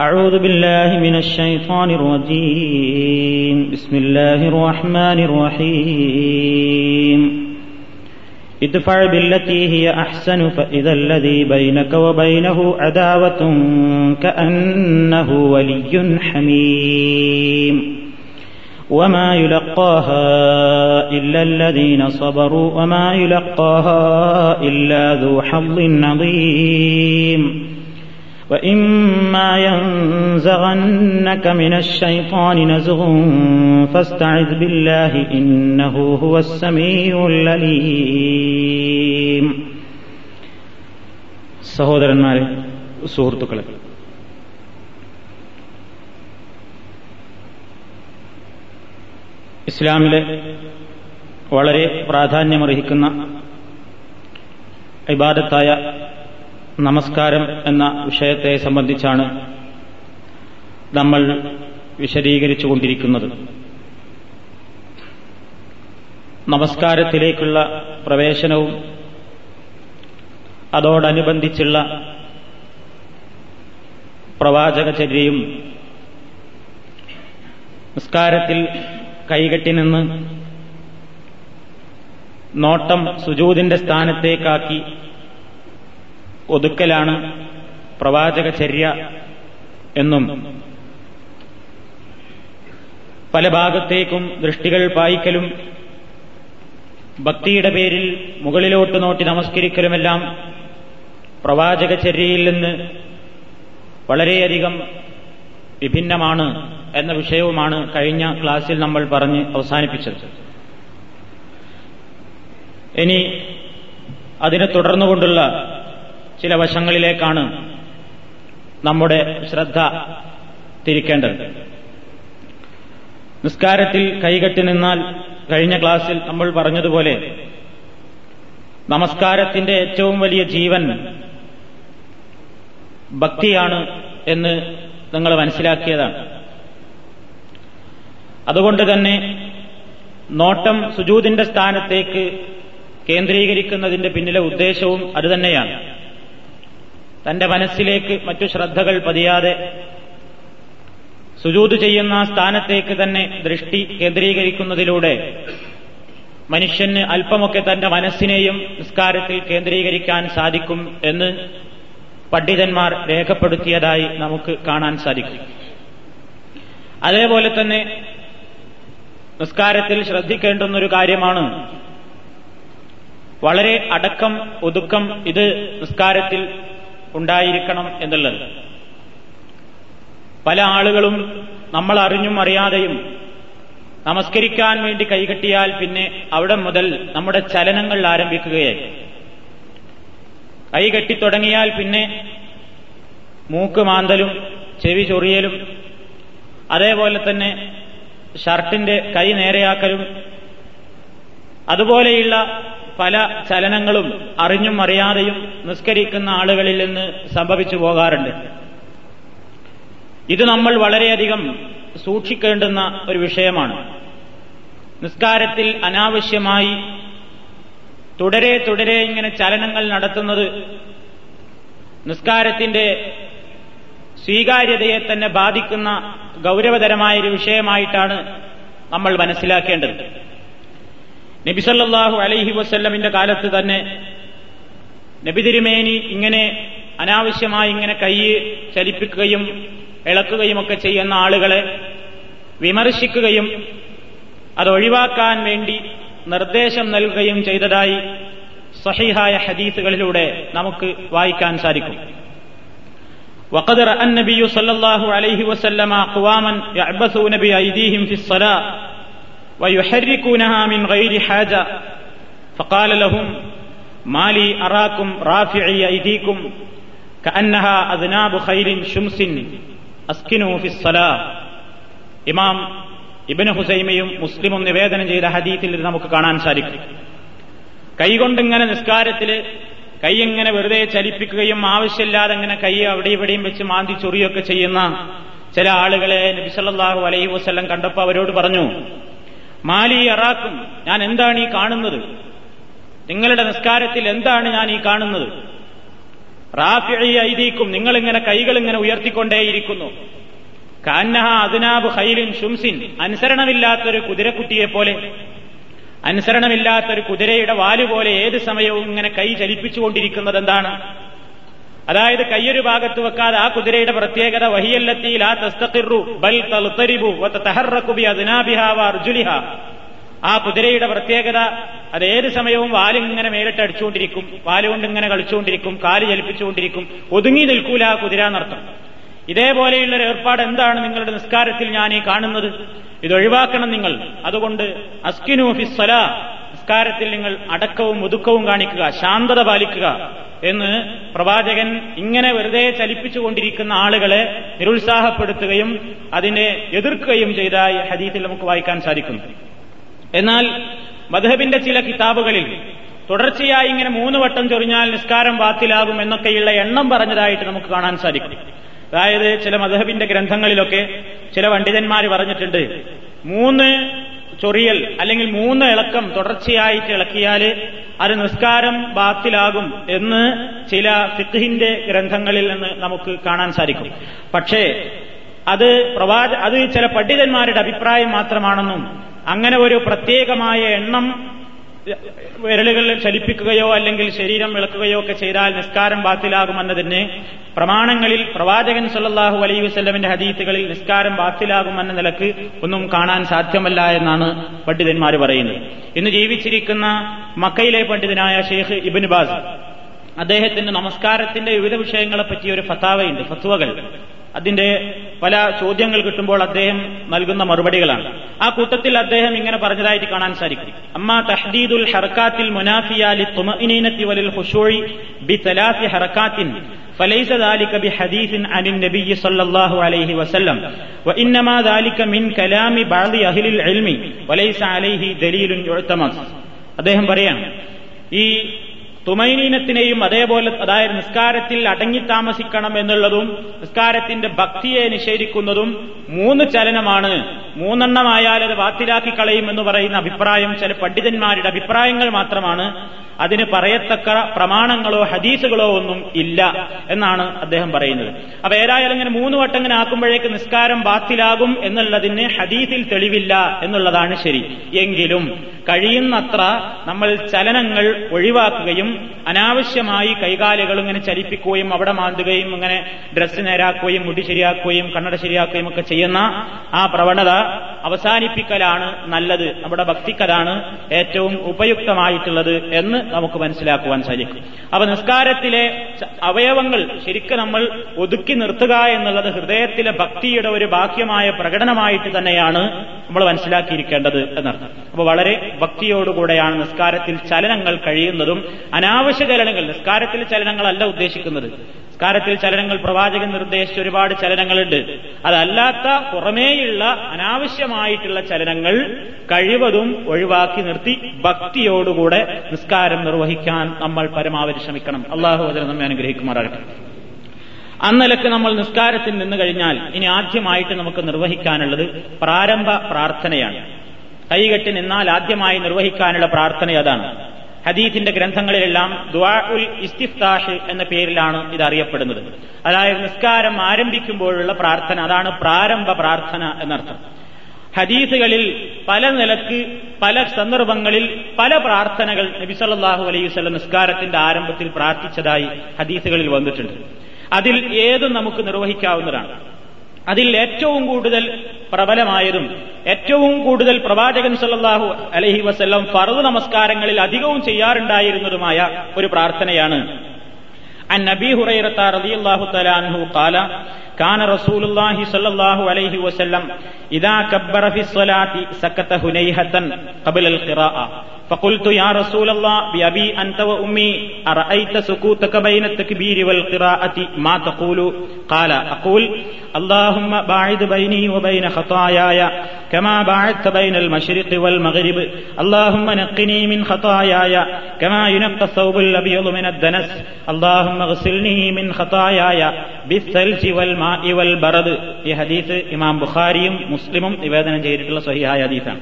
أعوذ بالله من الشيطان الرجيم. بسم الله الرحمن الرحيم. ادفع بالتي هي أحسن فإذا الذي بينك وبينه عداوة كأنه ولي حميم. وما يلقاها إلا الذين صبروا وما يلقاها إلا ذو حظ عظيم. وإما ينزغنك من الشيطان نزغ فاستعذ بالله إنه هو السميع العليم സഹോദരന്മാരെ സുഹൃത്തുക്കളെ ഇസ്ലാമിലെ വളരെ പ്രാധാന്യമർഹിക്കുന്ന ഇബാദത്തായ നമസ്കാരം എന്ന വിഷയത്തെ സംബന്ധിച്ചാണ് നമ്മൾ വിശദീകരിച്ചുകൊണ്ടിരിക്കുന്നത്. നമസ്കാരത്തിലേക്കുള്ള പ്രവേശനവും അതോടനുബന്ധിച്ചുള്ള പ്രവാചകചര്യയും നിസ്കാരത്തിൽ കൈകെട്ടി നിന്ന് നോട്ടം സുജൂതിന്റെ സ്ഥാനത്തേക്കാക്കി ഒതുക്കലാണ് പ്രവാചകചര്യ എന്നും പല ഭാഗത്തേക്കും ദൃഷ്ടികൾ പായിക്കലും ഭക്തിയുടെ പേരിൽ മുകളിലോട്ട് നോട്ടി നമസ്കരിക്കലുമെല്ലാം പ്രവാചകചര്യയിൽ നിന്ന് വളരെയധികം വിഭിന്നമാണ് എന്ന വിഷയവുമാണ് കഴിഞ്ഞ ക്ലാസ്സിൽ നമ്മൾ പറഞ്ഞ് അവസാനിപ്പിച്ചത്. ഇനി അതിനെ തുടർന്നുകൊണ്ടുള്ള ചില വശങ്ങളിലേക്കാണ് നമ്മുടെ ശ്രദ്ധ തിരിക്കേണ്ടത്. നിസ്കാരത്തിൽ കൈകെട്ടി നിന്നാൽ കഴിഞ്ഞ ക്ലാസ്സിൽ നമ്മൾ പറഞ്ഞതുപോലെ നമസ്കാരത്തിന്റെ ഏറ്റവും വലിയ ജീവൻ ഭക്തിയാണ് എന്ന് നിങ്ങൾ മനസ്സിലാക്കിയതാണ്. അതുകൊണ്ട് തന്നെ നോട്ടം സുജൂതിന്റെ സ്ഥാനത്തേക്ക് കേന്ദ്രീകരിക്കുന്നതിന്റെ പിന്നിലെ ഉദ്ദേശവും അതുതന്നെയാണ് തന്റെ മനസ്സിലേക്ക് മറ്റു ശ്രദ്ധകൾ പതിയാതെ സുജൂത് ചെയ്യുന്ന സ്ഥാനത്തേക്ക് തന്നെ ദൃഷ്ടി കേന്ദ്രീകരിക്കുന്നതിലൂടെ മനുഷ്യന് അല്പമൊക്കെ തന്റെ മനസ്സിനെയും നിസ്കാരത്തിൽ കേന്ദ്രീകരിക്കാൻ സാധിക്കും എന്ന് പണ്ഡിതന്മാർ രേഖപ്പെടുത്തിയതായി നമുക്ക് കാണാൻ സാധിക്കും. അതേപോലെ തന്നെ നിസ്കാരത്തിൽ ശ്രദ്ധിക്കേണ്ടുന്നൊരു കാര്യമാണ് വളരെ അടക്കം ഒതുക്കം ഇത് നിസ്കാരത്തിൽ ഉണ്ടായിരിക്കണം എന്നുള്ളത്. പല ആളുകളും നമ്മൾ അറിഞ്ഞും അറിയാതെയും നമസ്കരിക്കാൻ വേണ്ടി കൈകെട്ടിയാൽ പിന്നെ അവിടെ മുതൽ നമ്മുടെ ചലനങ്ങൾ ആരംഭിക്കുകയായി. കൈ കെട്ടിത്തുടങ്ങിയാൽ പിന്നെ മൂക്ക് മാന്തലും ചെവി ചൊറിയലും അതേപോലെ തന്നെ ഷർട്ടിന്റെ കൈ നേരെയാക്കലും അതുപോലെയുള്ള പല ചലനങ്ങളും അറിഞ്ഞും അറിയാതെയും നിസ്കരിക്കുന്ന ആളുകളിൽ നിന്ന് സംഭവിച്ചു പോകാറുണ്ട്. ഇത് നമ്മൾ വളരെയധികം സൂക്ഷിക്കേണ്ടുന്ന ഒരു വിഷയമാണ്. നിസ്കാരത്തിൽ അനാവശ്യമായി തുടരെ തുടരെ ഇങ്ങനെ ചലനങ്ങൾ നടത്തുന്നത് നിസ്കാരത്തിന്റെ സ്വീകാര്യതയെ തന്നെ ബാധിക്കുന്ന ഗൗരവതരമായ ഒരു വിഷയമായിട്ടാണ് നമ്മൾ മനസ്സിലാക്കേണ്ടത്. നബിസല്ലാഹു അലൈഹി വസ്ല്ലമിന്റെ കാലത്ത് തന്നെ നബി തിരുമേനി ഇങ്ങനെ അനാവശ്യമായി ഇങ്ങനെ കൈ ചലിപ്പിക്കുകയും ഇളക്കുകയും ഒക്കെ ചെയ്യുന്ന ആളുകളെ വിമർശിക്കുകയും അത് ഒഴിവാക്കാൻ വേണ്ടി നിർദ്ദേശം നൽകുകയും ചെയ്തതായി സഹിഹായ ഹദീസുകളിലൂടെ നമുക്ക് വായിക്കാൻ സാധിക്കും وقد رأى النبي صلى الله عليه وسلم أقواما يعبثون بأيديهم في الصلاة ويحركونها من غير حاجة فقال لهم ما لي أراكم رافعي أيديكم كأنها أذناب خيل شمس أسكنوا في الصلاة ഇമാം ഇബിന് ഹുസൈമയും മുസ്ലിമും നിവേദനം ചെയ്ത ഹദീത്തിൽ ഇത് നമുക്ക് കാണാൻ സാധിക്കും കൈകൊണ്ടിങ്ങനെ നിസ്കാരത്തിൽ കൈ ഇങ്ങനെ വെറുതെ ചലിപ്പിക്കുകയും ആവശ്യമില്ലാതെ ഇങ്ങനെ കൈ അവിടെ ഇവിടെയും വെച്ച് മാന്തി ചൊറിയൊക്കെ ചെയ്യുന്ന ചില ആളുകളെ നബിസല്ലാഹു അലൈഹി വസ്ലം കണ്ടപ്പോൾ അവരോട് പറഞ്ഞു മാലി അറാക്കും ഞാൻ എന്താണ് ഈ കാണുന്നത്? നിങ്ങളുടെ നിസ്കാരത്തിൽ എന്താണ് ഞാൻ ഈ കാണുന്നത്? റാഫി ഐദീക്കും നിങ്ങളിങ്ങനെ കൈകൾ ഇങ്ങനെ ഉയർത്തിക്കൊണ്ടേയിരിക്കുന്നു. കാന്നഹ അദ്നാബ് ഹൈലിൻ ഷുംസിൻ അനുസരണമില്ലാത്തൊരു കുതിരക്കുട്ടിയെ പോലെ. അനുസരണമില്ലാത്തൊരു കുതിരയുടെ വാൽ പോലെ ഏത് സമയവും ഇങ്ങനെ കൈ ചലിപ്പിച്ചുകൊണ്ടിരിക്കുന്നത് എന്താണ് അതായത് കയ്യൊരു ഭാഗത്ത് വെക്കാതെ ആ കുതിരയുടെ പ്രത്യേകത വഹിയല്ലത്തിയിൽ ആ തസ്തത്തിറു ബൽ തൽത്തരിബു തഹറക്കുബി അതിനാബിഹ അർജുലിഹ. ആ കുതിരയുടെ പ്രത്യേകത അത് ഏത് സമയവും വാലിങ്ങനെ മേലിട്ട് അടിച്ചുകൊണ്ടിരിക്കും വാലുകൊണ്ട് ഇങ്ങനെ കളിച്ചുകൊണ്ടിരിക്കും കാൽ ചലിപ്പിച്ചുകൊണ്ടിരിക്കും ഒതുങ്ങി നിൽക്കൂല ആ കുതിര എന്നർത്ഥം. ഇതേപോലെയുള്ള ഒരു ഏർപ്പാട് എന്താണ് നിങ്ങളുടെ നിസ്കാരത്തിൽ ഞാൻ ഈ കാണുന്നത്? ഇത് ഒഴിവാക്കണം നിങ്ങൾ. അതുകൊണ്ട് അസ്കിനു ഫിസ്വല നിസ്കാരത്തിൽ നിങ്ങൾ അടക്കവും ഒതുക്കവും കാണിക്കുക ശാന്തത പാലിക്കുക എന്ന് പ്രവാചകൻ ഇങ്ങനെ വെറുതെ ചലിപ്പിച്ചുകൊണ്ടിരിക്കുന്ന ആളുകളെ നിരുത്സാഹപ്പെടുത്തുകയും അതിനെ എതിർക്കുകയും ചെയ്ത ഹദീസിൽ നമുക്ക് വായിക്കാൻ സാധിക്കുന്നു. എന്നാൽ മധബിന്റെ ചില കിതാബുകളിൽ തുടർച്ചയായി ഇങ്ങനെ മൂന്ന് വട്ടം ചൊറിഞ്ഞാൽ നിസ്കാരം വാത്തിലാകും എന്നൊക്കെയുള്ള എണ്ണം പറഞ്ഞതായിട്ട് നമുക്ക് കാണാൻ സാധിക്കും. അതായത് ചില മധബിന്റെ ഗ്രന്ഥങ്ങളിലൊക്കെ ചില പണ്ഡിതന്മാർ പറഞ്ഞിട്ടുണ്ട് മൂന്ന് ചൊറിയൽ അല്ലെങ്കിൽ മൂന്ന് ഇളക്കം തുടർച്ചയായിട്ട് ഇളക്കിയാൽ അത് നിസ്കാരം ബാത്തിലാകും എന്ന് ചില ഫിഖിന്റെ ഗ്രന്ഥങ്ങളിൽ നിന്ന് നമുക്ക് കാണാൻ സാധിക്കും. പക്ഷേ അത് പ്രവാച അത് ചില പണ്ഡിതന്മാരുടെ അഭിപ്രായം മാത്രമാണെന്നും അങ്ങനെ ഒരു പ്രത്യേകമായ എണ്ണം വിരലുകൾ ചലിപ്പിക്കുകയോ അല്ലെങ്കിൽ ശരീരം വിളക്കുകയോ ഒക്കെ ചെയ്താൽ നിസ്കാരം ബാത്തിലാകുമെന്നതിന് പ്രമാണങ്ങളിൽ പ്രവാചകൻ സല്ലാഹു അലൈ വസ്ലമിന്റെ ഹദീത്തുകളിൽ നിസ്കാരം ബാത്തിലാകുമെന്ന നിലയ്ക്ക് ഒന്നും കാണാൻ സാധ്യമല്ല എന്നാണ് പണ്ഡിതന്മാർ പറയുന്നത്. ഇന്ന് ജീവിച്ചിരിക്കുന്ന മക്കയിലെ പണ്ഡിതനായ ഷെയ്ഖ് ഇബിൻ ബാസ് അദ്ദേഹത്തിന്റെ നമസ്കാരത്തിന്റെ വിവിധ വിഷയങ്ങളെ പറ്റിയ ഒരു ഫത്താവയുണ്ട് ഫത്വകൾ. അതിന്റെ പല ചോദ്യങ്ങൾ കിട്ടുമ്പോൾ അദ്ദേഹം നൽകുന്ന മറുപടികളാണ് ആ കൂട്ടത്തിൽ അദ്ദേഹം ഇങ്ങനെ പറഞ്ഞതായിട്ട് കാണാൻ സാധിക്കും അമ്മ തഹദീദുൽ ഹർക്കാത്തിൽ മുനാഫിയാലി തുമഇനീനത്തി വലിൽ ഹുഷൂഴി ബി തലാഫി ഹർക്കാത്തിൻ فليس ذلك بحديث عن النبي صلى الله عليه وسلم وإنما ذلك من كلام بعض أهل العلم وليس عليه دليل يعتمد അദ്ദേഹം പറയാണ് ഈ തുമൈനീനത്തിനെയും അതേപോലെ അതായത് നിസ്കാരത്തിൽ അടങ്ങി താമസിക്കണം എന്നുള്ളതും നിസ്കാരത്തിന്റെ ഭക്തിയെ നിഷേധിക്കുന്നതും മൂന്ന് ചലനമാണ്. മൂന്നെണ്ണമായാൽ അത് വാത്തിലാക്കി കളയും എന്ന് പറയുന്ന അഭിപ്രായം ചില പണ്ഡിതന്മാരുടെ അഭിപ്രായങ്ങൾ മാത്രമാണ്. അതിന് പറയത്തക്ക പ്രമാണങ്ങളോ ഹദീസുകളോ ഒന്നും ഇല്ല എന്നാണ് അദ്ദേഹം പറയുന്നത്. അപ്പൊ ഏതായാലും ഇങ്ങനെ മൂന്ന് വട്ടം ഇങ്ങനെ ആക്കുമ്പോഴേക്ക് നിസ്കാരം ബാത്തിലാകും എന്നുള്ളതിന് ഹദീസിൽ തെളിവില്ല എന്നുള്ളതാണ് ശരി. എങ്കിലും കഴിയുന്നത്ര നമ്മൾ ചലനങ്ങൾ ഒഴിവാക്കുകയും അനാവശ്യമായി കൈകാലുകൾ ഇങ്ങനെ ചലിപ്പിക്കുകയും അവിടെ മാന്തുകയും ഇങ്ങനെ ഡ്രസ്സ് നേരാക്കുകയും മുടി ശരിയാക്കുകയും കണ്ണട ശരിയാക്കുകയും ഒക്കെ ചെയ്യുന്ന ആ പ്രവണത അവസാനിപ്പിക്കലാണ് നല്ലത്. നമ്മുടെ ഭക്തിക്കതാണ് ഏറ്റവും ഉപയുക്തമായിട്ടുള്ളത് എന്ന് നമുക്ക് മനസ്സിലാക്കുവാൻ സാധിക്കും. അപ്പൊ നിസ്കാരത്തിലെ അവയവങ്ങൾ ശരിക്കും നമ്മൾ ഒതുക്കി നിർത്തുക എന്നുള്ളത് ഹൃദയത്തിലെ ഭക്തിയുടെ ഒരു ബാഹ്യമായ പ്രകടനമായിട്ട് തന്നെയാണ് നമ്മൾ മനസ്സിലാക്കിയിരിക്കേണ്ടത് എന്നർത്ഥം. അപ്പൊ വളരെ ഭക്തിയോടുകൂടെയാണ് നിസ്കാരത്തിൽ ചലനങ്ങൾ കഴിയുന്നതും അനാവശ്യ ചലനങ്ങൾ. നിസ്കാരത്തിൽ ചലനങ്ങളല്ല ഉദ്ദേശിക്കുന്നത്. നിസ്കാരത്തിൽ ചലനങ്ങൾ പ്രവാചകൻ നിർദ്ദേശിച്ച ഒരുപാട് ചലനങ്ങളുണ്ട്. അതല്ലാത്ത പുറമേയുള്ള അനാവശ്യമായിട്ടുള്ള ചലനങ്ങൾ കഴിവതും ഒഴിവാക്കി നിർത്തി ഭക്തിയോടുകൂടെ നിസ്കാരം നിർവഹിക്കാൻ നമ്മൾ പരമാവധി ശ്രമിക്കണം. അള്ളാഹു അതിനെ നമ്മെ അനുഗ്രഹിക്കുമാറാകട്ടെ. അന്നലക്ക് നമ്മൾ നിസ്കാരത്തിൽ നിന്ന് കഴിഞ്ഞാൽ ഇനി ആദ്യമായിട്ട് നമുക്ക് നിർവഹിക്കാനുള്ളത് പ്രാരംഭ പ്രാർത്ഥനയാണ്. കൈകെട്ടി നിന്നാൽ ആദ്യമായി നിർവഹിക്കാനുള്ള പ്രാർത്ഥന അതാണ്. ഹദീഫിന്റെ ഗ്രന്ഥങ്ങളിലെല്ലാം ദ്വാ ഉൽ ഇസ്തിഫ്താഷ് എന്ന പേരിലാണ് ഇത് അറിയപ്പെടുന്നത്. അതായത് നിസ്കാരം ആരംഭിക്കുമ്പോഴുള്ള പ്രാർത്ഥന അതാണ് പ്രാരംഭ പ്രാർത്ഥന എന്നർത്ഥം. ഹദീസുകളിൽ പല നിലയ്ക്ക് പല സന്ദർഭങ്ങളിൽ പല പ്രാർത്ഥനകൾ നബി സല്ലല്ലാഹു അലൈഹി വസല്ലം നിസ്കാരത്തിന്റെ ആരംഭത്തിൽ പ്രാർത്ഥിച്ചതായി ഹദീസുകളിൽ വന്നിട്ടുണ്ട്. അതിൽ ഏതും നമുക്ക് നിർവഹിക്കാവുന്നതാണ്. അതിൽ ഏറ്റവും കൂടുതൽ പ്രബലമായതും ഏറ്റവും കൂടുതൽ പ്രവാചകൻ സല്ലാഹു അലഹി വസല്ലം ഫറു നമസ്കാരങ്ങളിൽ അധികവും ചെയ്യാറുണ്ടായിരുന്നതുമായ ഒരു പ്രാർത്ഥനയാണ് عن ابي هريره رضي الله تعالى عنه قال كان رسول الله صلى الله عليه وسلم اذا كبر في الصلاه سكت هنيهه قبل القراءه فقلت يا رسول الله بأبي أنت وأمي أرأيت سكوتك بين التكبير والقراءة ما تقول قال أقول اللهم باعد بيني وبين خطاياي كما باعدت بين المشرق والمغرب اللهم نقني من خطاياي كما ينقى الثوب الأبيض من الدنس اللهم اغسلني من خطاياي بالثلج والماء والبرد ഈ ഹദീസ് ഇമാം ബുഖാരിയും മുസ്ലിമും നിവേദനം ചെയ്തിട്ടുള്ള സഹിഹായ ഹദീസാണ്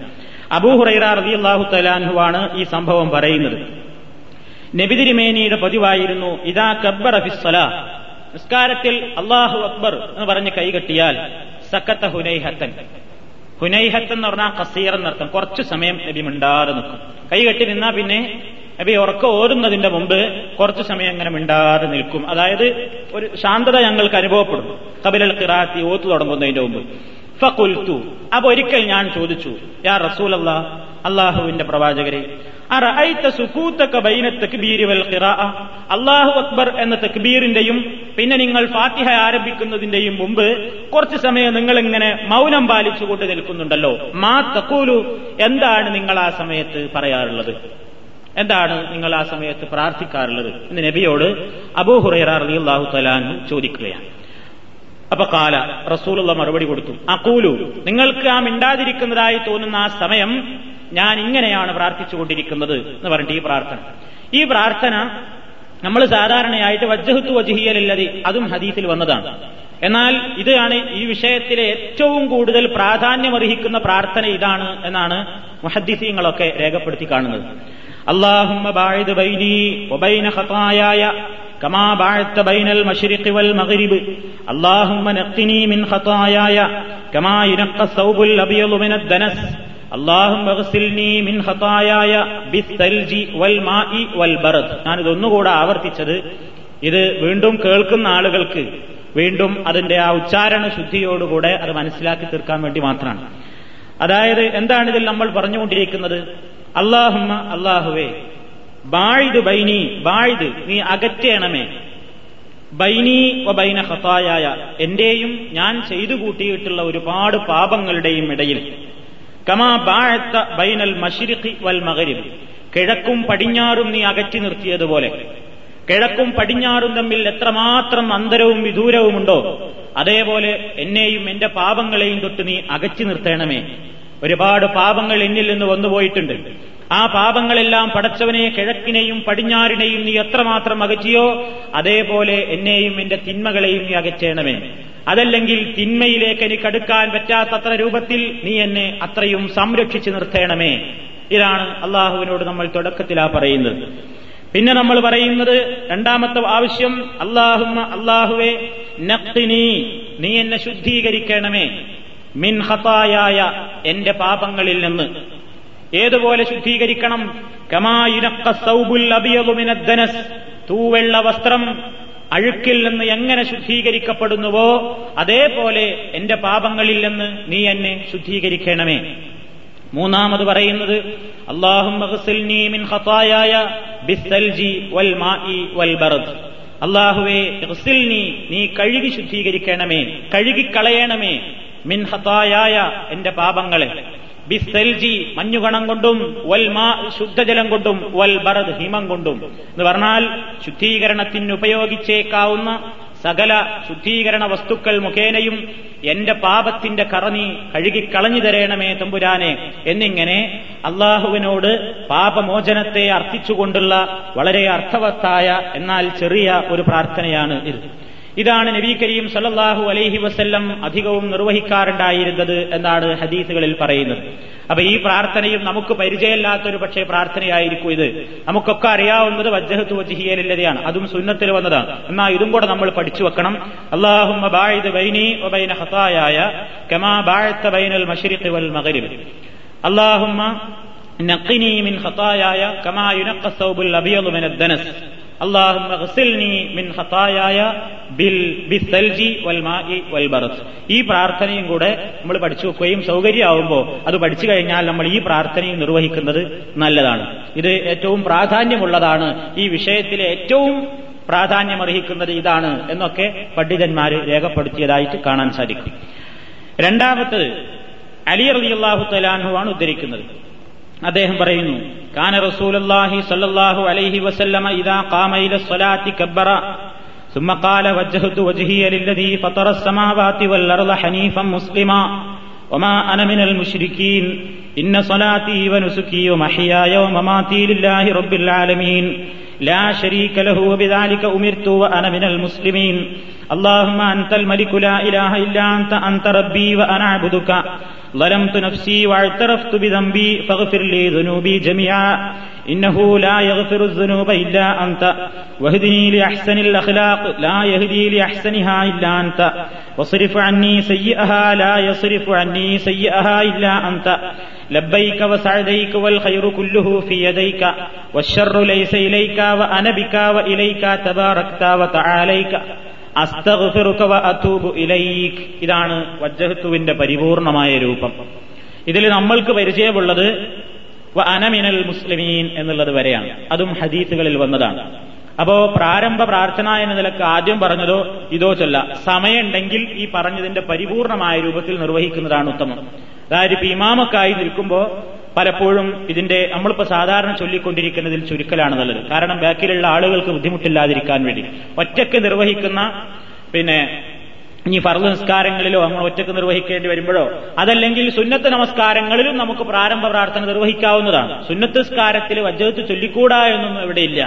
അബൂഹുറൈറ റളിയല്ലാഹു തലാൻഹുവാണ് ഈ സംഭവം പറയുന്നത് നബിതിരിമേനിയുടെ പതിവായിരുന്നു ഇതാ കബ്ബറ ഫിസ്സല നിസ്കാരത്തിൽ അള്ളാഹു അക്ബർ എന്ന് പറഞ്ഞ് കൈകെട്ടിയാൽ സക്കത്ത ഹുനൈഹത്തൻ ഹുനൈഹത്ത് എന്ന് പറഞ്ഞാൽ കസീർ എന്നർത്ഥം കുറച്ചു സമയം നബി മിണ്ടാതെ നിൽക്കും കൈകെട്ടി നിന്നാ പിന്നെ നബി ഉറക്കം ഓരുന്നതിന്റെ മുമ്പ് കുറച്ചു സമയം അങ്ങനെ മിണ്ടാതെ നിൽക്കും. അതായത് ഒരു ശാന്തത ഞങ്ങൾക്ക് അനുഭവപ്പെടും കബിലൽ കിറാത്തി ഓത്തു തുടങ്ങുന്നതിന്റെ മുമ്പ്. ഫുൽത്തു അപ്പൊ ഒരിക്കൽ ഞാൻ ചോദിച്ചു യാ റസൂൽ അല്ലാ അള്ളാഹുവിന്റെ പ്രവാചകരെ അള്ളാഹു അക്ബർ എന്ന തക്ബീറിന്റെയും പിന്നെ നിങ്ങൾ ഫാത്തിഹ ആരംഭിക്കുന്നതിന്റെയും മുമ്പ് കുറച്ച് സമയം നിങ്ങൾ ഇങ്ങനെ മൗനം പാലിച്ചുകൊണ്ട് നിൽക്കുന്നുണ്ടല്ലോ. മാ തക്കൂലു എന്താണ് നിങ്ങൾ ആ സമയത്ത് പറയാറുള്ളത്? എന്താണ് നിങ്ങൾ ആ സമയത്ത് പ്രാർത്ഥിക്കാറുള്ളത്? എന്ന് നബിയോട് അബൂഹുറൈറ റളിയല്ലാഹു തലാൻ ചോദിക്കുകയാണ്. അപ്പൊ കാല റസൂലുള്ള മറുപടി കൊടുത്തു. അക്കൂലു നിങ്ങൾക്ക് ആ മിണ്ടാതിരിക്കുന്നതായി തോന്നുന്ന ആ സമയം ഞാൻ ഇങ്ങനെയാണ് പ്രാർത്ഥിച്ചുകൊണ്ടിരിക്കുന്നത് എന്ന് പറഞ്ഞിട്ട് ഈ പ്രാർത്ഥന. ഈ പ്രാർത്ഥന നമ്മൾ സാധാരണയായിട്ട് വജ്ജഹത്തു വജിഹിയലല്ലതി അതും ഹദീസിൽ വന്നതാണ്. എന്നാൽ ഇതാണ് ഈ വിഷയത്തിലെ ഏറ്റവും കൂടുതൽ പ്രാധാന്യമർഹിക്കുന്ന പ്രാർത്ഥന ഇതാണ് എന്നാണ് മുഹദ്ദിസീങ്ങളൊക്കെ രേഖപ്പെടുത്തി കാണുന്നത്. اللهم باعد بيني وبين خطاياي كما باعدت بين المشرق والمغرب اللهم نقني من خطاياي كما ينقى الثوب الابيض من الدنس اللهم اغسلني من خطاياي بالثلج والماء والبرد ഞാൻ ഇതൊന്നുകൂടെ ആവർത്തിച്ചത് ഇത് വീണ്ടും കേൾക്കുന്ന ആളുകൾക്ക് വീണ്ടും അതിന്റെ ആ ഉച്ചാരണ ശുദ്ധിയോടുകൂടെ അത് മനസ്സിലാക്കി തീർക്കാൻ വേണ്ടി മാത്രമാണ് അതായത് എന്താണ് ഇതിൽ നമ്മൾ പറഞ്ഞുകൊണ്ടിരിക്കുന്നത് അള്ളാഹുമ്മ അള്ളാഹുവേ ബാഴിത് ബൈനി ബാഴിത് നീ അകറ്റേണമേ. ബൈനി വ ബൈന ഹസായായ എന്റെയും ഞാൻ ചെയ്തു കൂട്ടിയിട്ടുള്ള ഒരുപാട് പാപങ്ങളുടെയും ഇടയിൽ. കമാ ബാഴത്ത ബൈനൽ മഷിരിഖി വൽ മകരിബ് കിഴക്കും പടിഞ്ഞാറും നീ അകറ്റി നിർത്തിയതുപോലെ. കിഴക്കും പടിഞ്ഞാറും തമ്മിൽ എത്രമാത്രം അന്തരവും വിദൂരവുമുണ്ടോ അതേപോലെ എന്നെയും എന്റെ പാപങ്ങളെയും തൊട്ട് നീ അകറ്റി നിർത്തണമേ. ഒരുപാട് പാപങ്ങൾ എന്നിൽ നിന്ന് വന്നുപോയിട്ടുണ്ട് ആ പാപങ്ങളെല്ലാം പടച്ചവനെ കിഴക്കിനെയും പടിഞ്ഞാറിനെയും നീ എത്രമാത്രം അകറ്റിയോ അതേപോലെ എന്നെയും എന്റെ തിന്മകളെയും നീ അകറ്റേണമേ. അതല്ലെങ്കിൽ തിന്മയിലേക്ക് എനിക്ക് അടുക്കാൻ പറ്റാത്തത്ര രൂപത്തിൽ നീ എന്നെ അത്രയും സംരക്ഷിച്ചു നിർത്തേണമേ. ഇതാണ് അള്ളാഹുവിനോട് നമ്മൾ തുടക്കത്തിലാ പറയുന്നത്. പിന്നെ നമ്മൾ പറയുന്നത് രണ്ടാമത്തെ ആവശ്യം അള്ളാഹുമ്മ അള്ളാഹുവെ നഖ്തിനി നീ എന്നെ ശുദ്ധീകരിക്കണമേ. മിൻ എന്റെ പാപങ്ങളിൽ നിന്ന്. ഏതുപോലെ ശുദ്ധീകരിക്കണം? കമായുനക്ക സൗബുൽ അബിയലുമിനദ്ദനസ് തൂവെള്ള വസ്ത്രം അഴുക്കിൽ നിന്ന് എങ്ങനെ ശുദ്ധീകരിക്കപ്പെടുന്നുവോ അതേപോലെ എന്റെ പാപങ്ങളിൽ നിന്ന് നീ എന്നെ ശുദ്ധീകരിക്കണമേ. മൂന്നാമത് പറയുന്നത് അള്ളാഹുവേ നീ കഴുകി ശുദ്ധീകരിക്കണമേ കഴുകിക്കളയണമേ. മിൻ ഹതായായ എന്റെ പാപങ്ങളെ. ബിസ്സെൽജി മഞ്ഞുകണം കൊണ്ടും വൽ മാ ശുദ്ധജലം കൊണ്ടും വൽ ബറദ് ഹിമം കൊണ്ടും. എന്ന് പറഞ്ഞാൽ ശുദ്ധീകരണത്തിന് ഉപയോഗിച്ചേക്കാവുന്ന സകല ശുദ്ധീകരണ വസ്തുക്കൾ മുഖേനയും എന്റെ പാപത്തിന്റെ കറനി കഴുകിക്കളഞ്ഞു തരേണമേ തമ്പുരാനെ. എന്നിങ്ങനെ അള്ളാഹുവിനോട് പാപമോചനത്തെ അർത്ഥിച്ചുകൊണ്ടുള്ള വളരെ അർത്ഥവത്തായ എന്നാൽ ചെറിയ ഒരു പ്രാർത്ഥനയാണ് ഇത്. ഇതാണ് നബി കരീം സല്ലാഹു അലൈഹി വസ്ല്ലം അധികവും നിർവഹിക്കാറുണ്ടായിരുന്നത് എന്നാണ് ഹദീസുകളിൽ പറയുന്നത്. അപ്പൊ ഈ പ്രാർത്ഥനയും നമുക്ക് പരിചയമില്ലാത്തൊരു പക്ഷേ പ്രാർത്ഥനയായിരിക്കും ഇത്. നമുക്കൊക്കെ അറിയാവുന്നത് വജ്ജഹത്ത് വജിഹിയലില്ലതയാണ് അതും സുന്നത്തിൽ വന്നതാണ്. എന്നാൽ ഇതും കൂടെ നമ്മൾ പഠിച്ചു വെക്കണം. അള്ളാഹും അള്ളാഹുമ്മ നഖിനി മിൻ ഖതായായ കമാ യുനഖ അബിയദ് മിൻ ഈ പ്രാർത്ഥനയും കൂടെ നമ്മൾ പഠിച്ചു വെക്കുകയും സൗകര്യമാവുമ്പോൾ അത് പഠിച്ചു കഴിഞ്ഞാൽ നമ്മൾ ഈ പ്രാർത്ഥനയും നിർവഹിക്കുന്നത് നല്ലതാണ്. ഇത് ഏറ്റവും പ്രാധാന്യമുള്ളതാണ്. ഈ വിഷയത്തിലെ ഏറ്റവും പ്രാധാന്യമർഹിക്കുന്നത് ഇതാണ് എന്നൊക്കെ പണ്ഡിതന്മാർ രേഖപ്പെടുത്തിയതായിട്ട് കാണാൻ സാധിക്കും. രണ്ടാമത്തത് അലി റലിയാഹു തലാൻഹു ആണ് ഉദ്ധരിക്കുന്നത്. അദ്ദേഹം പറയുന്നു കാന റസൂലുള്ളാഹി സ്വല്ലല്ലാഹു അലൈഹി വസല്ലമ ഇദാ ഖാമ ഇല സ്വലാത്തി കബ്ബറ ثم قال وجهت وجهي للذي فطر السماوات والأرض حنيفا مسلما وما أنا من المشركين إن صلاتي ونسكي ومحياي ومماتي لله رب العالمين لا شريك له وبذلك أمرت وأنا من المسلمين اللهم أنت الملك لا إله إلا أنت أنت ربي وأنا أعبدك ظلمت نفسي واعترفت بذنبي فاغفر لي ذنوبي جميعا. إنه لا يغفر الذنوب إلا أنت. واهدني لأحسن الأخلاق. لا يهدي لأحسنها إلا أنت. واصرف عني سيئها. لا يصرف عني سيئها إلا أنت. لبيك وسعديك والخير كله في يديك. والشر ليس إليك وأنا بك وإليك تباركت وتعاليك. ഇതാണ് വജ്ജഹത്തുവിന്റെ പരിപൂർണമായ രൂപം. ഇതിൽ നമ്മൾക്ക് പരിചയമുള്ളത് അനമിനൽ മുസ്ലിമീൻ എന്നുള്ളത് വരെയാണ്. അതും ഹദീസുകളിൽ വന്നതാണ്. അപ്പോ പ്രാരംഭ പ്രാർത്ഥന എന്ന നിലയ്ക്ക് ആദ്യം പറഞ്ഞതോ ഇതോ ചൊല്ല. സമയമുണ്ടെങ്കിൽ ഈ പറഞ്ഞതിന്റെ പരിപൂർണമായ രൂപത്തിൽ നിർവഹിക്കുന്നതാണ് ഉത്തമം. അതായത് ഇമാമക്കായി നിൽക്കുമ്പോൾ പലപ്പോഴും ഇതിന്റെ നമ്മളിപ്പോ സാധാരണ ചൊല്ലിക്കൊണ്ടിരിക്കുന്നതിൽ ചുരുക്കലാണ് നല്ലത്. കാരണം ബാക്കിലുള്ള ആളുകൾക്ക് ബുദ്ധിമുട്ടില്ലാതിരിക്കാൻ വേണ്ടി. ഒറ്റയ്ക്ക് നിർവഹിക്കുന്ന പിന്നെ ഇനി ഫർദ് നിസ്കാരങ്ങളിലോ നമ്മൾ ഒറ്റയ്ക്ക് നിർവഹിക്കേണ്ടി വരുമ്പോഴോ അതല്ലെങ്കിൽ സുന്നത്ത് നമസ്കാരങ്ങളിലും നമുക്ക് പ്രാരംഭ പ്രാർത്ഥന നിർവഹിക്കാവുന്നതാണ്. സുന്നത്ത് നിസ്കാരത്തിൽ വജ്ജത്ത് ചൊല്ലിക്കൂടാ എന്നൊന്നും ഇവിടെയില്ല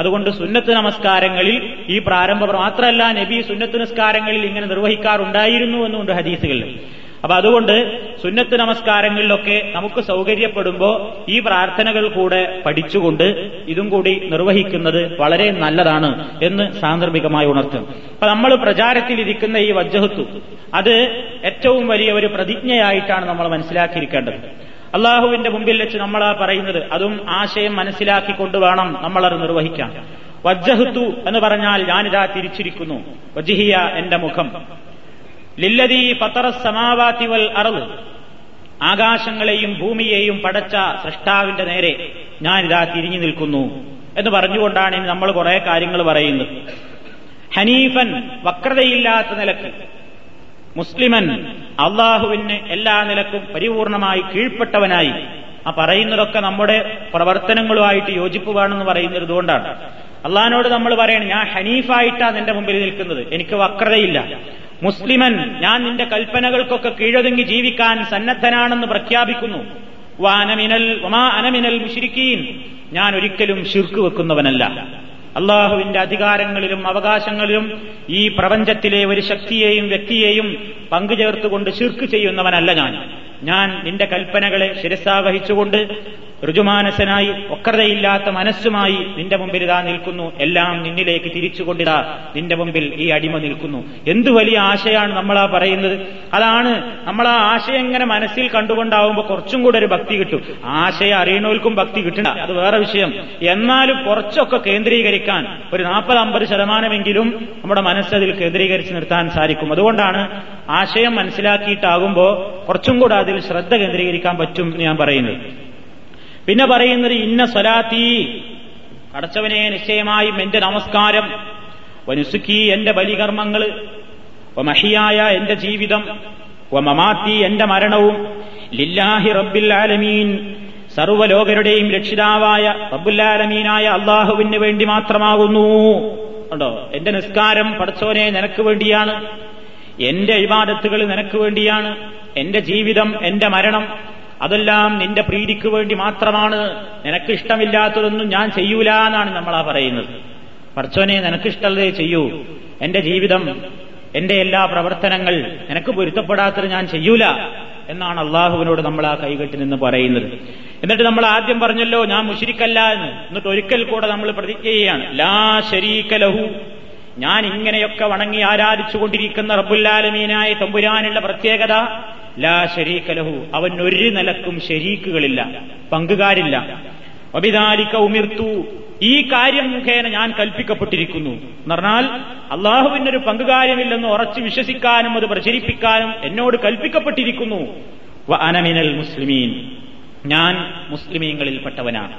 അതുകൊണ്ട് സുന്നത്ത് നമസ്കാരങ്ങളിൽ ഈ പ്രാരംഭ മാത്രമല്ല നബി സുന്നത്ത് നിസ്കാരങ്ങളിൽ ഇങ്ങനെ നിർവഹിക്കാറുണ്ടായിരുന്നു എന്നുണ്ട് ഹദീസുകളിൽ. അപ്പൊ അതുകൊണ്ട് സുന്നത്ത് നമസ്കാരങ്ങളിലൊക്കെ നമുക്ക് സൗകര്യപ്പെടുമ്പോൾ ഈ പ്രാർത്ഥനകൾ കൂടെ പഠിച്ചുകൊണ്ട് ഇതും കൂടി നിർവഹിക്കുന്നത് വളരെ നല്ലതാണ് എന്ന് സാന്ദർഭികമായി ഉണർത്തും. അപ്പൊ നമ്മൾ പ്രചാരത്തിൽ ഇരിക്കുന്ന ഈ വജ്ജഹത്തു അത് ഏറ്റവും വലിയ ഒരു പ്രതിജ്ഞയായിട്ടാണ് നമ്മൾ മനസ്സിലാക്കിയിരിക്കേണ്ടത്. അള്ളാഹുവിന്റെ മുമ്പിൽ വെച്ച് നമ്മൾ ആ പറയുന്നത് അതും ആശയം മനസ്സിലാക്കിക്കൊണ്ട് വേണം നമ്മളത് നിർവഹിക്കാൻ. വജ്ജഹത്തു എന്ന് പറഞ്ഞാൽ ഞാനിതാ തിരിച്ചിരിക്കുന്നു. വജിഹിയ എന്റെ മുഖം. ലില്ലതി ഫത്തറ സമാവാത്തി വൽ അറവ് ആകാശങ്ങളെയും ഭൂമിയെയും പടച്ച സൃഷ്ടാവിന്റെ നേരെ ഞാനിതാ തിരിഞ്ഞു നിൽക്കുന്നു എന്ന് പറഞ്ഞുകൊണ്ടാണ് ഇനി നമ്മൾ കുറെ കാര്യങ്ങൾ പറയുന്നത്. ഹനീഫൻ വക്രതയില്ലാത്ത നിലയ്ക്ക് മുസ്ലിമൻ അള്ളാഹുവിന് എല്ലാ നിലക്കും പരിപൂർണമായി കീഴ്പ്പെട്ടവനായി. ആ പറയുന്നതൊക്കെ നമ്മുടെ പ്രവർത്തനങ്ങളുമായിട്ട് യോജിപ്പ് വേണമെന്ന് പറയുന്നത് ഇതുകൊണ്ടാണ്. അള്ളഹാനോട് നമ്മൾ പറയണം ഞാൻ ഹനീഫായിട്ടാണ് നിന്റെ മുമ്പിൽ നിൽക്കുന്നത്. എനിക്ക് വക്രതയില്ല. മുസ്ലിമൻ ഞാൻ നിന്റെ കൽപ്പനകൾക്കൊക്കെ കീഴൊതുങ്ങി ജീവിക്കാൻ സന്നദ്ധനാണെന്ന് പ്രഖ്യാപിക്കുന്നു. ഞാൻ ഒരിക്കലും ശിർക്ക് വെക്കുന്നവനല്ല. അള്ളാഹുവിന്റെ അധികാരങ്ങളിലും അവകാശങ്ങളിലും ഈ പ്രപഞ്ചത്തിലെ ഒരു ശക്തിയെയും വ്യക്തിയെയും പങ്കുചേർത്തുകൊണ്ട് ശിർക്ക് ചെയ്യുന്നവനല്ല ഞാൻ. ഞാൻ നിന്റെ കൽപ്പനകളെ ശിരസാവഹിച്ചുകൊണ്ട് ഋജുമാനസനായി ഒക്കതയില്ലാത്ത മനസ്സുമായി നിന്റെ മുമ്പിൽ ഇതാ നിൽക്കുന്നു. എല്ലാം നിന്നിലേക്ക് തിരിച്ചുകൊണ്ടിതാ. നിന്റെ മുമ്പിൽ ഈ അടിമ നിൽക്കുന്നു. എന്തു വലിയ ആശയാണ് നമ്മളാ പറയുന്നത്? അതാണ് നമ്മൾ ആ ആശയം ഇങ്ങനെ മനസ്സിൽ കണ്ടുകൊണ്ടാവുമ്പോൾ കുറച്ചും കൂടെ ഒരു ഭക്തി കിട്ടും. ആശയം അറിയണവർക്കും ഭക്തി കിട്ടണ്ട. അത് വേറെ വിഷയം. എന്നാലും കുറച്ചൊക്കെ കേന്ദ്രീകരിക്കാൻ ഒരു നാൽപ്പത് അമ്പത് ശതമാനമെങ്കിലും നമ്മുടെ മനസ്സതിൽ കേന്ദ്രീകരിച്ച് നിർത്താൻ സാധിക്കും. അതുകൊണ്ടാണ് ആശയം മനസ്സിലാക്കിയിട്ടാകുമ്പോൾ കുറച്ചും കൂടെ അതിൽ ശ്രദ്ധ കേന്ദ്രീകരിക്കാൻ പറ്റും എന്ന് ഞാൻ പറയുന്നത്. പിന്നെ പറയുന്നത് ഇന്ന സ്വലാത്തി. കടച്ചവനെ നിശ്ചയമായും എന്റെ നമസ്കാരം. വനുസുക്കി എന്റെ ബലികർമ്മങ്ങൾ. മഹിയായ എന്റെ ജീവിതം. മമാത്തി എന്റെ മരണവും. ലില്ലാഹി റബ്ബിൽ ആലമീൻ. സർവലോകരുടെയും രക്ഷിതാവായ റബ്ബുല്ലാലമീനായ അള്ളാഹുവിന് വേണ്ടി മാത്രമാകുന്നു. ഉണ്ടോ എന്റെ നിസ്കാരം പടച്ചോനെ നിനക്ക് വേണ്ടിയാണ്. എന്റെ ഇബാദത്തുകൾ നിനക്ക് വേണ്ടിയാണ്. എന്റെ ജീവിതം എന്റെ മരണം. അതെല്ലാം നിന്റെ പ്രീതിക്ക് വേണ്ടി മാത്രമാണ്. നിനക്കിഷ്ടമില്ലാത്തതൊന്നും ഞാൻ ചെയ്യൂല എന്നാണ് നമ്മളാ പറയുന്നത്. പർച്ചോനെ നിനക്ക് ഇഷ്ടമുള്ളതേ ചെയ്യൂ. എന്റെ ജീവിതം എന്റെ എല്ലാ പ്രവർത്തനങ്ങൾ നിനക്ക് പൊരുത്തപ്പെടാത്തത് ഞാൻ ചെയ്യൂല എന്നാണ് അള്ളാഹുവിനോട് നമ്മൾ ആ കൈകെട്ടി നിന്ന് പറയുന്നത്. എന്നിട്ട് നമ്മൾ ആദ്യം പറഞ്ഞല്ലോ ഞാൻ മുഷിരിക്കല്ല എന്ന്. എന്നിട്ട് ഒരിക്കൽ കൂടെ നമ്മൾ പ്രതിജ്ഞ ചെയ്യാണ് ലാ ശരീക ലഹു. ഞാൻ ഇങ്ങനെയൊക്കെ വണങ്ങി ആരാധിച്ചുകൊണ്ടിരിക്കുന്ന റബ്ബുല്ലാലമീനായ തമ്പുരാനുള്ള പ്രത്യേകത ലാ ശരീക ലഹു. അവൻ ഒരു നിലക്കും ശരീക്കുകളില്ല പങ്കുകാരില്ല. അഭിതാലിക്ക ഉമിർത്തു ഈ കാര്യം മുഖേന ഞാൻ കൽപ്പിക്കപ്പെട്ടിരിക്കുന്നു. എന്ന് പറഞ്ഞാൽ അള്ളാഹുവിനൊരു പങ്കുകാര്യമില്ലെന്ന് ഉറച്ചു വിശ്വസിക്കാനും അത് പ്രചരിപ്പിക്കാനും എന്നോട് കൽപ്പിക്കപ്പെട്ടിരിക്കുന്നു. അനമിനൽ മുസ്ലിമീൻ. ഞാൻ മുസ്ലിമീങ്ങളിൽപ്പെട്ടവനാണ്.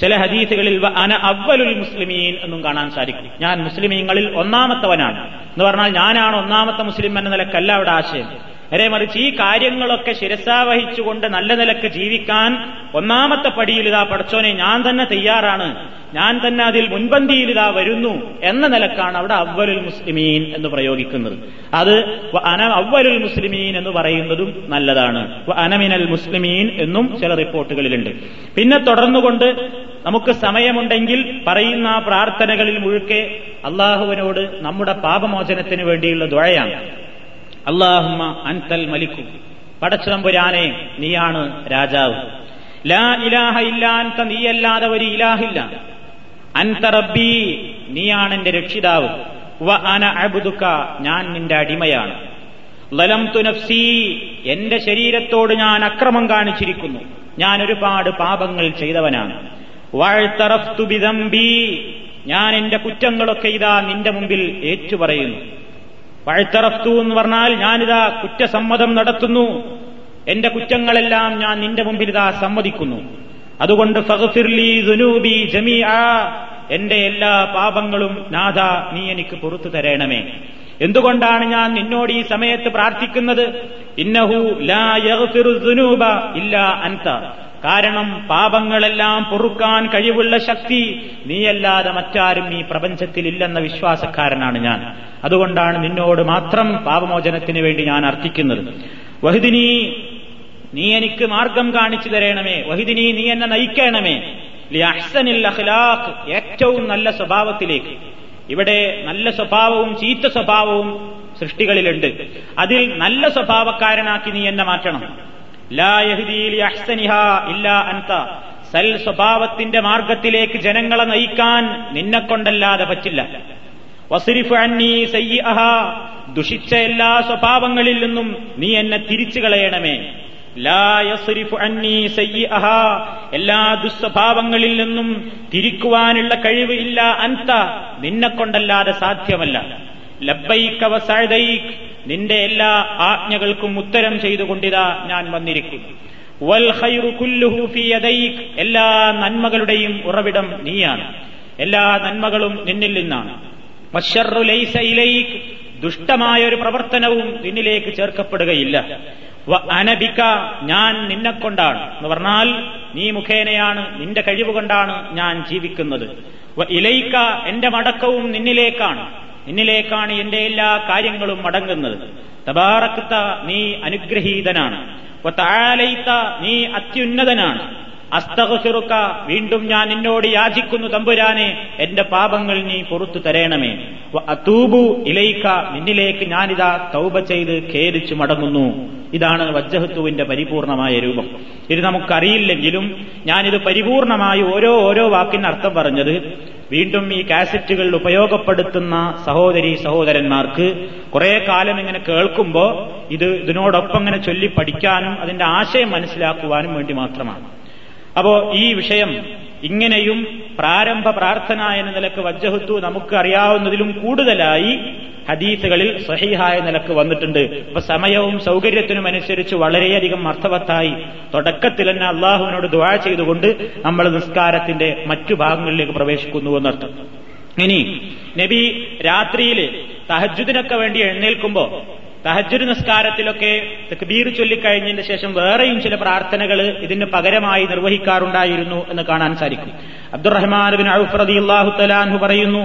ചില ഹദീസുകളിൽ അന അവലുൽ മുസ്ലിമീൻ എന്നും കാണാൻ സാധിക്കും. ഞാൻ മുസ്ലിമീങ്ങളിൽ ഒന്നാമത്തവനാണ്. എന്ന് പറഞ്ഞാൽ ഞാനാണ് ഒന്നാമത്തെ മുസ്ലിം എന്ന നിലക്കല്ല അവിടെ ആശയം. നേരെ മറിച്ച് ഈ കാര്യങ്ങളൊക്കെ ശിരസാവഹിച്ചുകൊണ്ട് നല്ല നിലയ്ക്ക് ജീവിക്കാൻ ഒന്നാമത്തെ പടിയിൽ ഇതാ പഠിച്ചോനെ ഞാൻ തന്നെ തയ്യാറാണ്. ഞാൻ തന്നെ അതിൽ മുൻപന്തിയിൽ ഇതാ വരുന്നു എന്ന നിലക്കാണ് അവിടെ അവ്വലുൽ മുസ്ലിമീൻ എന്ന് പ്രയോഗിക്കുന്നത്. അത് അന അവ്വലുൽ മുസ്ലിമീൻ എന്ന് പറയുന്നതും നല്ലതാണ്. അനമിനൽ മുസ്ലിമീൻ എന്നും ചില റിപ്പോർട്ടുകളിലുണ്ട്. പിന്നെ തുടർന്നുകൊണ്ട് നമുക്ക് സമയമുണ്ടെങ്കിൽ പറയുന്ന പ്രാർത്ഥനകളിൽ മുഴുക്കെ അള്ളാഹുവിനോട് നമ്മുടെ പാപമോചനത്തിന് വേണ്ടിയുള്ള ദ്വഴയാണ് അള്ളാഹുമ്മ അൻതൽ മലിക്കു. പടച്ചുതമ്പുരാനെ നീയാണ് രാജാവ്. ലാ ഇലാഹ ഇല്ലാത്ത നീയല്ലാതെ ഒരു ഇലാഹില്ല. അൻത റബ്ബി നീയാണ് എന്റെ രക്ഷിതാവ്. വ അന അബുദുക്ക ഞാൻ നിന്റെ അടിമയാണ്. ലലം തുനഫ്സി എന്റെ ശരീരത്തോട് ഞാൻ അക്രമം കാണിച്ചിരിക്കുന്നു. ഞാൻ ഒരുപാട് പാപങ്ങൾ ചെയ്തവനാണ്. വാഴ്ത്തറഫ്തു ബിദംബി ഞാൻ എന്റെ കുറ്റങ്ങളൊക്കെ ഇതാ നിന്റെ മുമ്പിൽ ഏറ്റുപറയുന്നു. വഴുത്തറഫ്തു എന്ന് പറഞ്ഞാൽ ഞാനിതാ കുറ്റസമ്മതം നടത്തുന്നു. എന്റെ കുറ്റങ്ങളെല്ലാം ഞാൻ നിന്റെ മുമ്പിൽ ഇതാ സമ്മതിക്കുന്നു. അതുകൊണ്ട് ജമീഅ എന്റെ എല്ലാ പാപങ്ങളും നാഥ നീ എനിക്ക് പുറത്തു തരണമേ. എന്തുകൊണ്ടാണ് ഞാൻ നിന്നോട് ഈ സമയത്ത് പ്രാർത്ഥിക്കുന്നത്? ഇന്നഹു ലാ ഇല്ല അൻത. കാരണം പാപങ്ങളെല്ലാം പൊറുക്കാൻ കഴിവുള്ള ശക്തി നീയല്ലാതെ മറ്റാരും ഈ പ്രപഞ്ചത്തിൽ ഇല്ലെന്ന വിശ്വാസക്കാരനാണ് ഞാൻ. അതുകൊണ്ടാണ് നിന്നോട് മാത്രം പാപമോചനത്തിന് വേണ്ടി ഞാൻ അർത്ഥിക്കുന്നത് വഹിദിനി നീ എനിക്ക് മാർഗം കാണിച്ചു തരണമേ. വഹിദിനി നീ എന്നെ നയിക്കണമേ. അഹ്സനിൽ അഖ്ലാഖ് ഏറ്റവും നല്ല സ്വഭാവത്തിലേക്ക്. ഇവിടെ നല്ല സ്വഭാവവും ചീത്ത സ്വഭാവവും സൃഷ്ടികളിലുണ്ട്. അതിൽ നല്ല സ്വഭാവക്കാരനാക്കി നീ എന്നെ മാറ്റണം. സൽ സ്വഭാവത്തിന്റെ മാർഗത്തിലേക്ക് ജനങ്ങളെ നയിക്കാൻ നിന്നെ കൊണ്ടല്ലാതെ പറ്റില്ല. വസിരിഫ് അന്നി സയ്യഹ ദുഷിച്ച എല്ലാ സ്വഭാവങ്ങളിൽ നിന്നും നീ എന്നെ തിരിച്ചു കളയണമേ. എല്ലാ ദുസ്വഭാവങ്ങളിൽ നിന്നും തിരിക്കുവാനുള്ള കഴിവ് ഇല്ല അന്ത നിന്നെ കൊണ്ടല്ലാതെ സാധ്യമല്ല. ലബ്ബൈക വസഅദൈക് നിന്റെ എല്ലാ ആജ്ഞകൾക്കും ഉത്തരം ചെയ്തുകൊണ്ടിതാ ഞാൻ വന്നിരിക്കുന്നു. വൽ ഖൈറു കുല്ലുഹു എല്ലാ നന്മകളുടെയും ഉറവിടം നീയാണ്. എല്ലാ നന്മകളും നിന്നിൽ നിന്നാണ്. ലൈസ ഇലൈക് ദുഷ്ടമായ ഒരു പ്രവർത്തനവും നിന്നിലേക്ക് ചേർക്കപ്പെടുകയില്ല. അനബിക്ക അനബിക ഞാൻ നിന്നെ കൊണ്ടാണ്. എന്ന് പറഞ്ഞാൽ നീ മുഖേനയാണ് നിന്റെ കഴിവ് കൊണ്ടാണ് ഞാൻ ജീവിക്കുന്നത്. വ ഇലൈക്ക എന്റെ മടക്കവും നിന്നിലേക്കാണ്. നിന്നിലേക്കാണ് എന്റെ എല്ലാ കാര്യങ്ങളും മടങ്ങുന്നത്. തബാറക്ത നീ അനുഗ്രഹീതനാണ്. നീ അത്യുന്നതനാണ്. അസ്തകഫിറുക്ക വീണ്ടും ഞാൻ നിന്നോട് യാചിക്കുന്നു തമ്പുരാനെ എന്റെ പാപങ്ങൾ നീ പുറത്തു തരേണമേ. അത്തൂബു ഇലൈക്ക നിന്നിലേക്ക് ഞാനിതാ തൗബ ചെയ്ത് ഖേദിച്ചു മടങ്ങുന്നു. ഇതാണ് വജ്ജഹത്തുവിന്റെ പരിപൂർണമായ രൂപം. ഇത് നമുക്കറിയില്ലെങ്കിലും ഞാനിത് പരിപൂർണമായി ഓരോ ഓരോ വാക്കിന് അർത്ഥം പറഞ്ഞത് വീണ്ടും ഈ കാസറ്റുകൾ ഉപയോഗപ്പെടുത്തുന്ന സഹോദരി സഹോദരന്മാർക്ക് കുറെ കാലം ഇങ്ങനെ കേൾക്കുമ്പോൾ ഇത് ഇതിനോടൊപ്പം ഇങ്ങനെ ചൊല്ലി പഠിക്കാനും അതിന്റെ ആശയം മനസ്സിലാക്കുവാനും വേണ്ടി മാത്രമാണ്. അപ്പോ ഈ വിഷയം ഇങ്ങനെയും പ്രാരംഭ പ്രാർത്ഥന എന്ന നിലയ്ക്ക് വജ്ജഹത്തു നമുക്ക് അറിയാവുന്നതിലും കൂടുതലായി ഹദീസുകളിൽ സഹിഹായ നിലയ്ക്ക് വന്നിട്ടുണ്ട്. അപ്പൊ സമയവും സൗകര്യത്തിനും അനുസരിച്ച് വളരെയധികം അർത്ഥവത്തായി തുടക്കത്തിൽ തന്നെ അള്ളാഹുവിനോട് ദുവാ ചെയ്തുകൊണ്ട് നമ്മൾ നിസ്കാരത്തിന്റെ മറ്റു ഭാഗങ്ങളിലേക്ക് പ്രവേശിക്കുന്നു എന്നർത്ഥം. ഇനി നബി രാത്രിയിൽ തഹജുദിനൊക്കെ വേണ്ടി എഴുന്നേൽക്കുമ്പോ തഹജുദ് നിസ്കാരത്തിലൊക്കെ തക്ബീർ ചൊല്ലിക്കഴിഞ്ഞതിന് ശേഷം വേറെയും ചില പ്രാർത്ഥനകൾ ഇതിന് പകരമായി നിർവഹിക്കാറുണ്ടായിരുന്നു എന്ന് കാണാൻ സാധിക്കും. അബ്ദുറഹ്മാൻ ബിൻ ഔഫ് റളിയല്ലാഹു തആലാഹു പറയുന്നു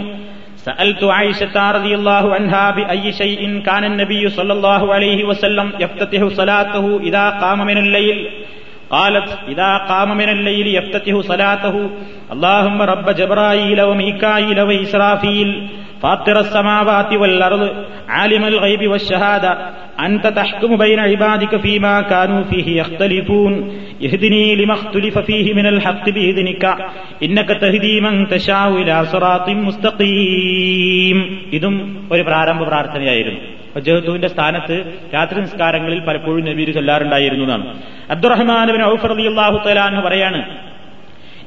سألت عائشة رضي الله عنها بأي شيء كان النبي صلى الله عليه وسلم يفتتح صلاته إذا قام من الليل قالت إذا قام من الليل يفتتح صلاته اللهم رب جبرائيل وميكائيل وإسرافيل فاطر السماوات والأرض عالم الغيب والشهادة أنت تحكم بين عبادك فيما كانوا فيه يختلفون اهدني لما اختلف فيه من الحق بإذنك إنك تهدي من تشاء إلى صراط مستقيم ഇതും ഒരു പ്രാരംഭ പ്രാർത്ഥനയായിരുന്നു വജഹത്തുവിന്റെ സ്ഥാനത്ത് രാത്രി നിസ്കാരങ്ങളിൽ പലപ്പോഴും നബീർ ചൊല്ലാറുണ്ടായിരുന്നു എന്നാണ് അബ്ദുറഹ്മാൻ ഔഫ് റളിയല്ലാഹു തആല എന്ന് പറയാണ്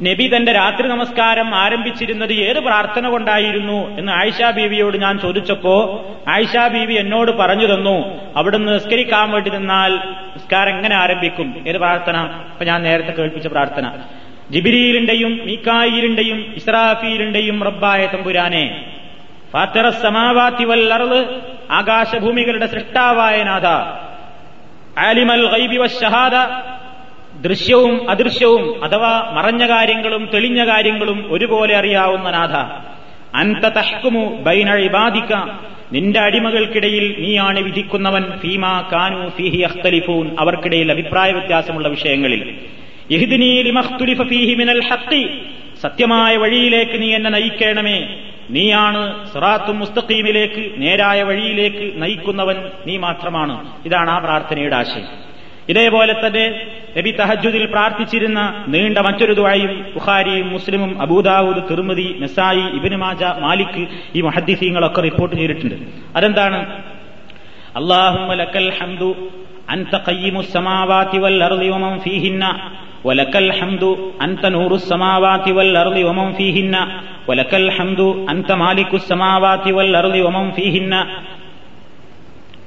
നബി തന്റെ രാത്രി നമസ്കാരം ആരംഭിച്ചിരുന്നത് ഏത് പ്രാർത്ഥന കൊണ്ടായിരുന്നു എന്ന് ആയിഷ ബീവിയോട് ഞാൻ ചോദിച്ചപ്പോ ആയിഷ ബീവി എന്നോട് പറഞ്ഞു തന്നു അവിടുന്ന് നിസ്കരിക്കാൻ വേണ്ടി നിന്നാൽ നിസ്കാരം എങ്ങനെ ആരംഭിക്കും? ഏത് പ്രാർത്ഥന? ഇപ്പൊ ഞാൻ നേരത്തെ കേൾപ്പിച്ച പ്രാർത്ഥന. ജിബിരിയിലിന്റെയും മീക്കായിലിന്റെയും ഇസ്രാഫീലിന്റെയും റബ്ബായ തമ്പുരാനെ ഫാത്തറ സമാവാത്തി വല്ലറവ് ആകാശഭൂമികളുടെ സൃഷ്ടാവായ ആലിമൽ ഗൈബി വശഹാദ ദൃശ്യവും അദൃശ്യവും അഥവാ മറഞ്ഞ കാര്യങ്ങളും തെളിഞ്ഞ കാര്യങ്ങളും ഒരുപോലെ അറിയാവുന്ന നാഥ. അൻത തഹ്കുമു ബൈന നിന്റെ അടിമകൾക്കിടയിൽ നീയാണ് വിധിക്കുന്നവൻ. ഫീമാ കാനു ഫീഹി അഖ്തലിഫൂൻ അവർക്കിടയിൽ അഭിപ്രായ വ്യത്യാസമുള്ള വിഷയങ്ങളിൽ. മിനൽ സത്യമായ വഴിയിലേക്ക് നീ എന്നെ നയിക്കണമേ. നീയാണ് സിറാത്തും മുസ്തഖീമിലേക്ക് നേരായ വഴിയിലേക്ക് നയിക്കുന്നവൻ നീ മാത്രമാണ്. ഇതാണ് ആ പ്രാർത്ഥനയുടെ ആശയം. ഇതേപോലെ തന്നെ നബി തഹജുദിൽ പ്രാർത്ഥിച്ചിരുന്ന നീണ്ട മറ്റൊരു ദുആയും ബുഖാരിയും മുസ്ലിമും അബൂദാവൂദ് തിർമതി നസായി ഇബിന് മാജ മാലിക് ഈ മഹദ്ദിസീങ്ങളൊക്കെ റിപ്പോർട്ട് ചെയ്തിട്ടുണ്ട് അതെന്താണ് അള്ളാഹുമ്മ ലക്കൽ ഹംദു അൻത ഖയ്യിമു السماوات والأرض ومن فيهن ولك الحمد أنت نور السماوات والأرض ومن فيهن ولك الحمد أنت مالك السماوات والأرض ومن فيهن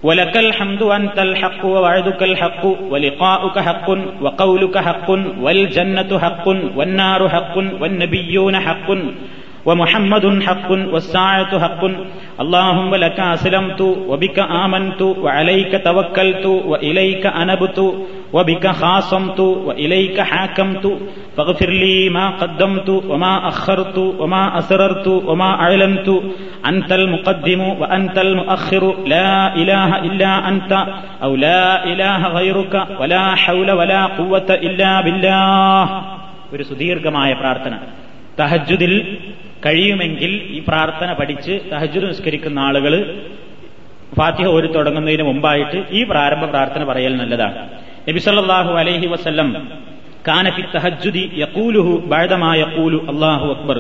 ولك الحمد أنت الحق ووعدك الحق ولقاؤك حق وقولك حق والجنة حق والنار حق والنبيون حق ومحمد حق والساعة حق اللهم لك أسلمت وبك آمنت وعليك توكلت وإليك أنبت وبك خاصمت وإليك حاكمت فاغفر لي ما قدمت وما أخرت وما أسررت وما أعلنت أنت المقدم وأنت المؤخر لا إله إلا أنت أو لا إله غيرك ولا حول ولا قوة إلا بالله ഒരു സുദീർഘമായ പ്രാർത്ഥന തഹജുദിൽ കഴിയുമെങ്കിൽ ഈ പ്രാർത്ഥന പഠിച്ച് തഹജുദ് നിസ്കരിക്കുന്ന ആളുകൾ ഫാത്തിഹ ഓരി തുടങ്ങുന്നതിന് മുമ്പായിട്ട് ഈ പ്രാരംഭ പ്രാർത്ഥന പറയൽ നല്ലതാണ്. നബി സല്ലല്ലാഹു അലൈഹി വസല്ലം കാനഫി തഹജ്ജുദി യക്കൂലുഹു ബാഴതമായ യക്കൂലു അള്ളാഹു അക്ബർ.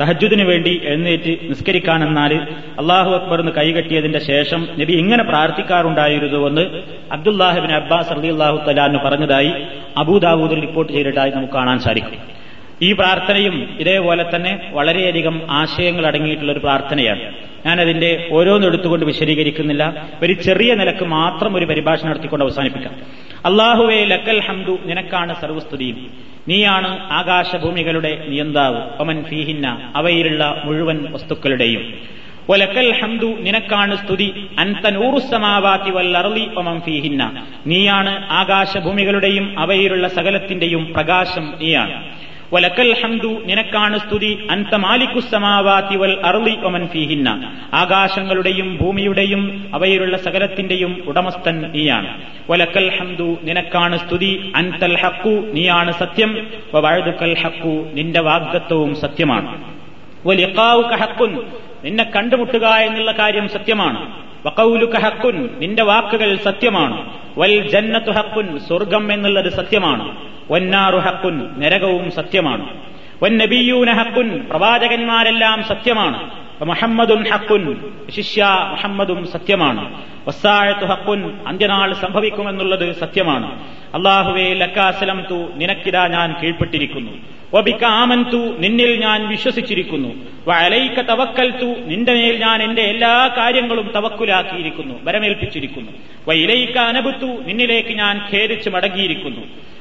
തഹജ്ജുദിനു വേണ്ടി എഴുന്നേറ്റ് നിസ്കരിക്കാനെന്നാൽ അള്ളാഹു അക്ബർ എന്ന് കൈകെട്ടിയതിന്റെ ശേഷം നബി ഇങ്ങനെ പ്രാർത്ഥിക്കാറുണ്ടായിരുന്നുവെന്ന് അബ്ദുല്ലാഹിബിൻ അബ്ബാസ് അലി അള്ളാഹു തലാന്ന് പറഞ്ഞതായി അബൂദാബൂദിൽ റിപ്പോർട്ട് ചെയ്തിട്ടായി നമുക്ക് കാണാൻ സാധിക്കും. ഈ പ്രാർത്ഥനയും ഇതേപോലെ തന്നെ വളരെയധികം ആശയങ്ങൾ അടങ്ങിയിട്ടുള്ള ഒരു പ്രാർത്ഥനയാണ്. ഞാനതിന്റെ ഓരോന്നും എടുത്തുകൊണ്ട് വിശദീകരിക്കുന്നില്ല. ഒരു ചെറിയ നിലയ്ക്ക് മാത്രം ഒരു പരിഭാഷ നടത്തിക്കൊണ്ട് അവസാനിപ്പിക്കാം. അള്ളാഹുവേ ലക്കൽ ഹംദു നിനക്കാണ് സർവസ്തുതിയും നീയാണ് ആകാശഭൂമികളുടെ നിയന്താവ്. ഒമൻ ഫീഹിന്ന അവയിലുള്ള മുഴുവൻ വസ്തുക്കളുടെയും. ഒലക്കൽ ഹംദു നിനക്കാണ് സ്തുതി. അൻതനൂറുസമാവാത്തി വല്ലറളി ഒമം ഫീഹിന്ന. നീയാണ് ആകാശഭൂമികളുടെയും അവയിലുള്ള സകലത്തിന്റെയും പ്രകാശം. നീയാണ്. വലക്കൽ ഹംദു നിനക്കാണ് സ്തുതി. അന്ത മാലിക്കുസമാവാത്തി വൽ അർളി ഒമൻ ഫീഹിന്ന. ആകാശങ്ങളുടെയും ഭൂമിയുടെയും അവയിലുള്ള സകലത്തിന്റെയും ഉടമസ്ഥൻ നീയാണ്. വലക്കൽ ഹംദു നിനക്കാണ് സ്തുതി. അൻതൽ ഹക്കു നീയാണ് സത്യം. വഴുതുക്കൽ ഹക്കു നിന്റെ വാഗ്ദത്വവും സത്യമാണ്. വലിക്കാവുക ഹക്കുൻ നിന്നെ കണ്ടുമുട്ടുക എന്നുള്ള കാര്യം സത്യമാണ്. വക്കൗലുക ഹക്കുൻ നിന്റെ വാക്കുകൾ സത്യമാണ്. വൽ ജന്നത്തു ഹക്കുൻ സ്വർഗം എന്നുള്ളത് സത്യമാണ്. വന്നാറു ഹക്കുൻ നരകവും സത്യമാണ്. വൻ വന്നബിയൂന ഹക്കുൻ പ്രവാചകന്മാരെല്ലാം സത്യമാണ്. മുഹമ്മദുൻ ഹക്കുൻ ശിഷ്യ മുഹമ്മദും സത്യമാണ്. വസ്സാഴത്തു ഹക്കുൻ അന്ത്യനാൾ സംഭവിക്കുമെന്നുള്ളത് സത്യമാണ്. അള്ളാഹുവേ ലക്കാസലം തു നിനക്കിതാ ഞാൻ കീഴ്പ്പെട്ടിരിക്കുന്നു. ഒബിക്കാമൻ ആമന്തു നിന്നിൽ ഞാൻ വിശ്വസിച്ചിരിക്കുന്നു. വലൈക്ക തവക്കൽ തു നിന്റെ മേൽ ഞാൻ എന്റെ എല്ലാ കാര്യങ്ങളും തവക്കുലാക്കിയിരിക്കുന്നു വരമേൽപ്പിച്ചിരിക്കുന്നു. വൈലൈക്ക അനബുത്തു നിന്നിലേക്ക് ഞാൻ ഖേദിച്ച് മടങ്ങിയിരിക്കുന്നു.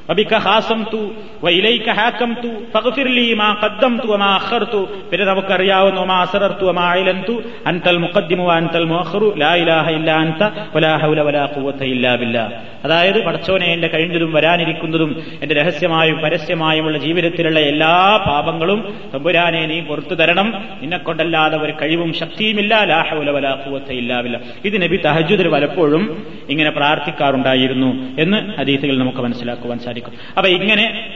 അബിക്ക ഹാസം തു വൈലൈക്ക ഹാക്കംതു ഫഗ്ഫിർ ലീ മാ ഖദ്ദംതു വമാ അഖർതു. പിന്നെ നമുക്കറിയാവുന്ന വമാ അസറർതു വമാ അയലന്തു അൻതൽ മുഖദ്ദിമു വഅൻതൽ മുഅഖിറു. ലാ ഇലാഹ ഇല്ലാ അൻത വലാ ഹൗല വലാ ഖുവത ഇല്ലാ ബില്ലാ. അതായത് പടച്ചോനെ എന്റെ കഴിഞ്ഞതും വരാനിരിക്കുന്നതും എന്റെ രഹസ്യമായും പരസ്യമായുമുള്ള ജീവിതത്തിലുള്ള എല്ലാ പാപങ്ങളും തമ്പുരാനെ നീ പുറത്തു തരണം. നിന്നെ കൊണ്ടല്ലാതെ ഒരു കഴിവും ശക്തിയുമില്ല. ലാഹൗല വലാ ഖുവത ഇല്ലാ ബില്ലാ. ഇത് നബി തഹജ്ജുദിൽ പലപ്പോഴും ഇങ്ങനെ പ്രാർത്ഥിക്കാറുണ്ടായിരുന്നു എന്ന് അതീതികൾ നമുക്ക് മനസ്സിലാക്കുവാൻ സാധിക്കും. അപ്പൊ ഇങ്ങനെ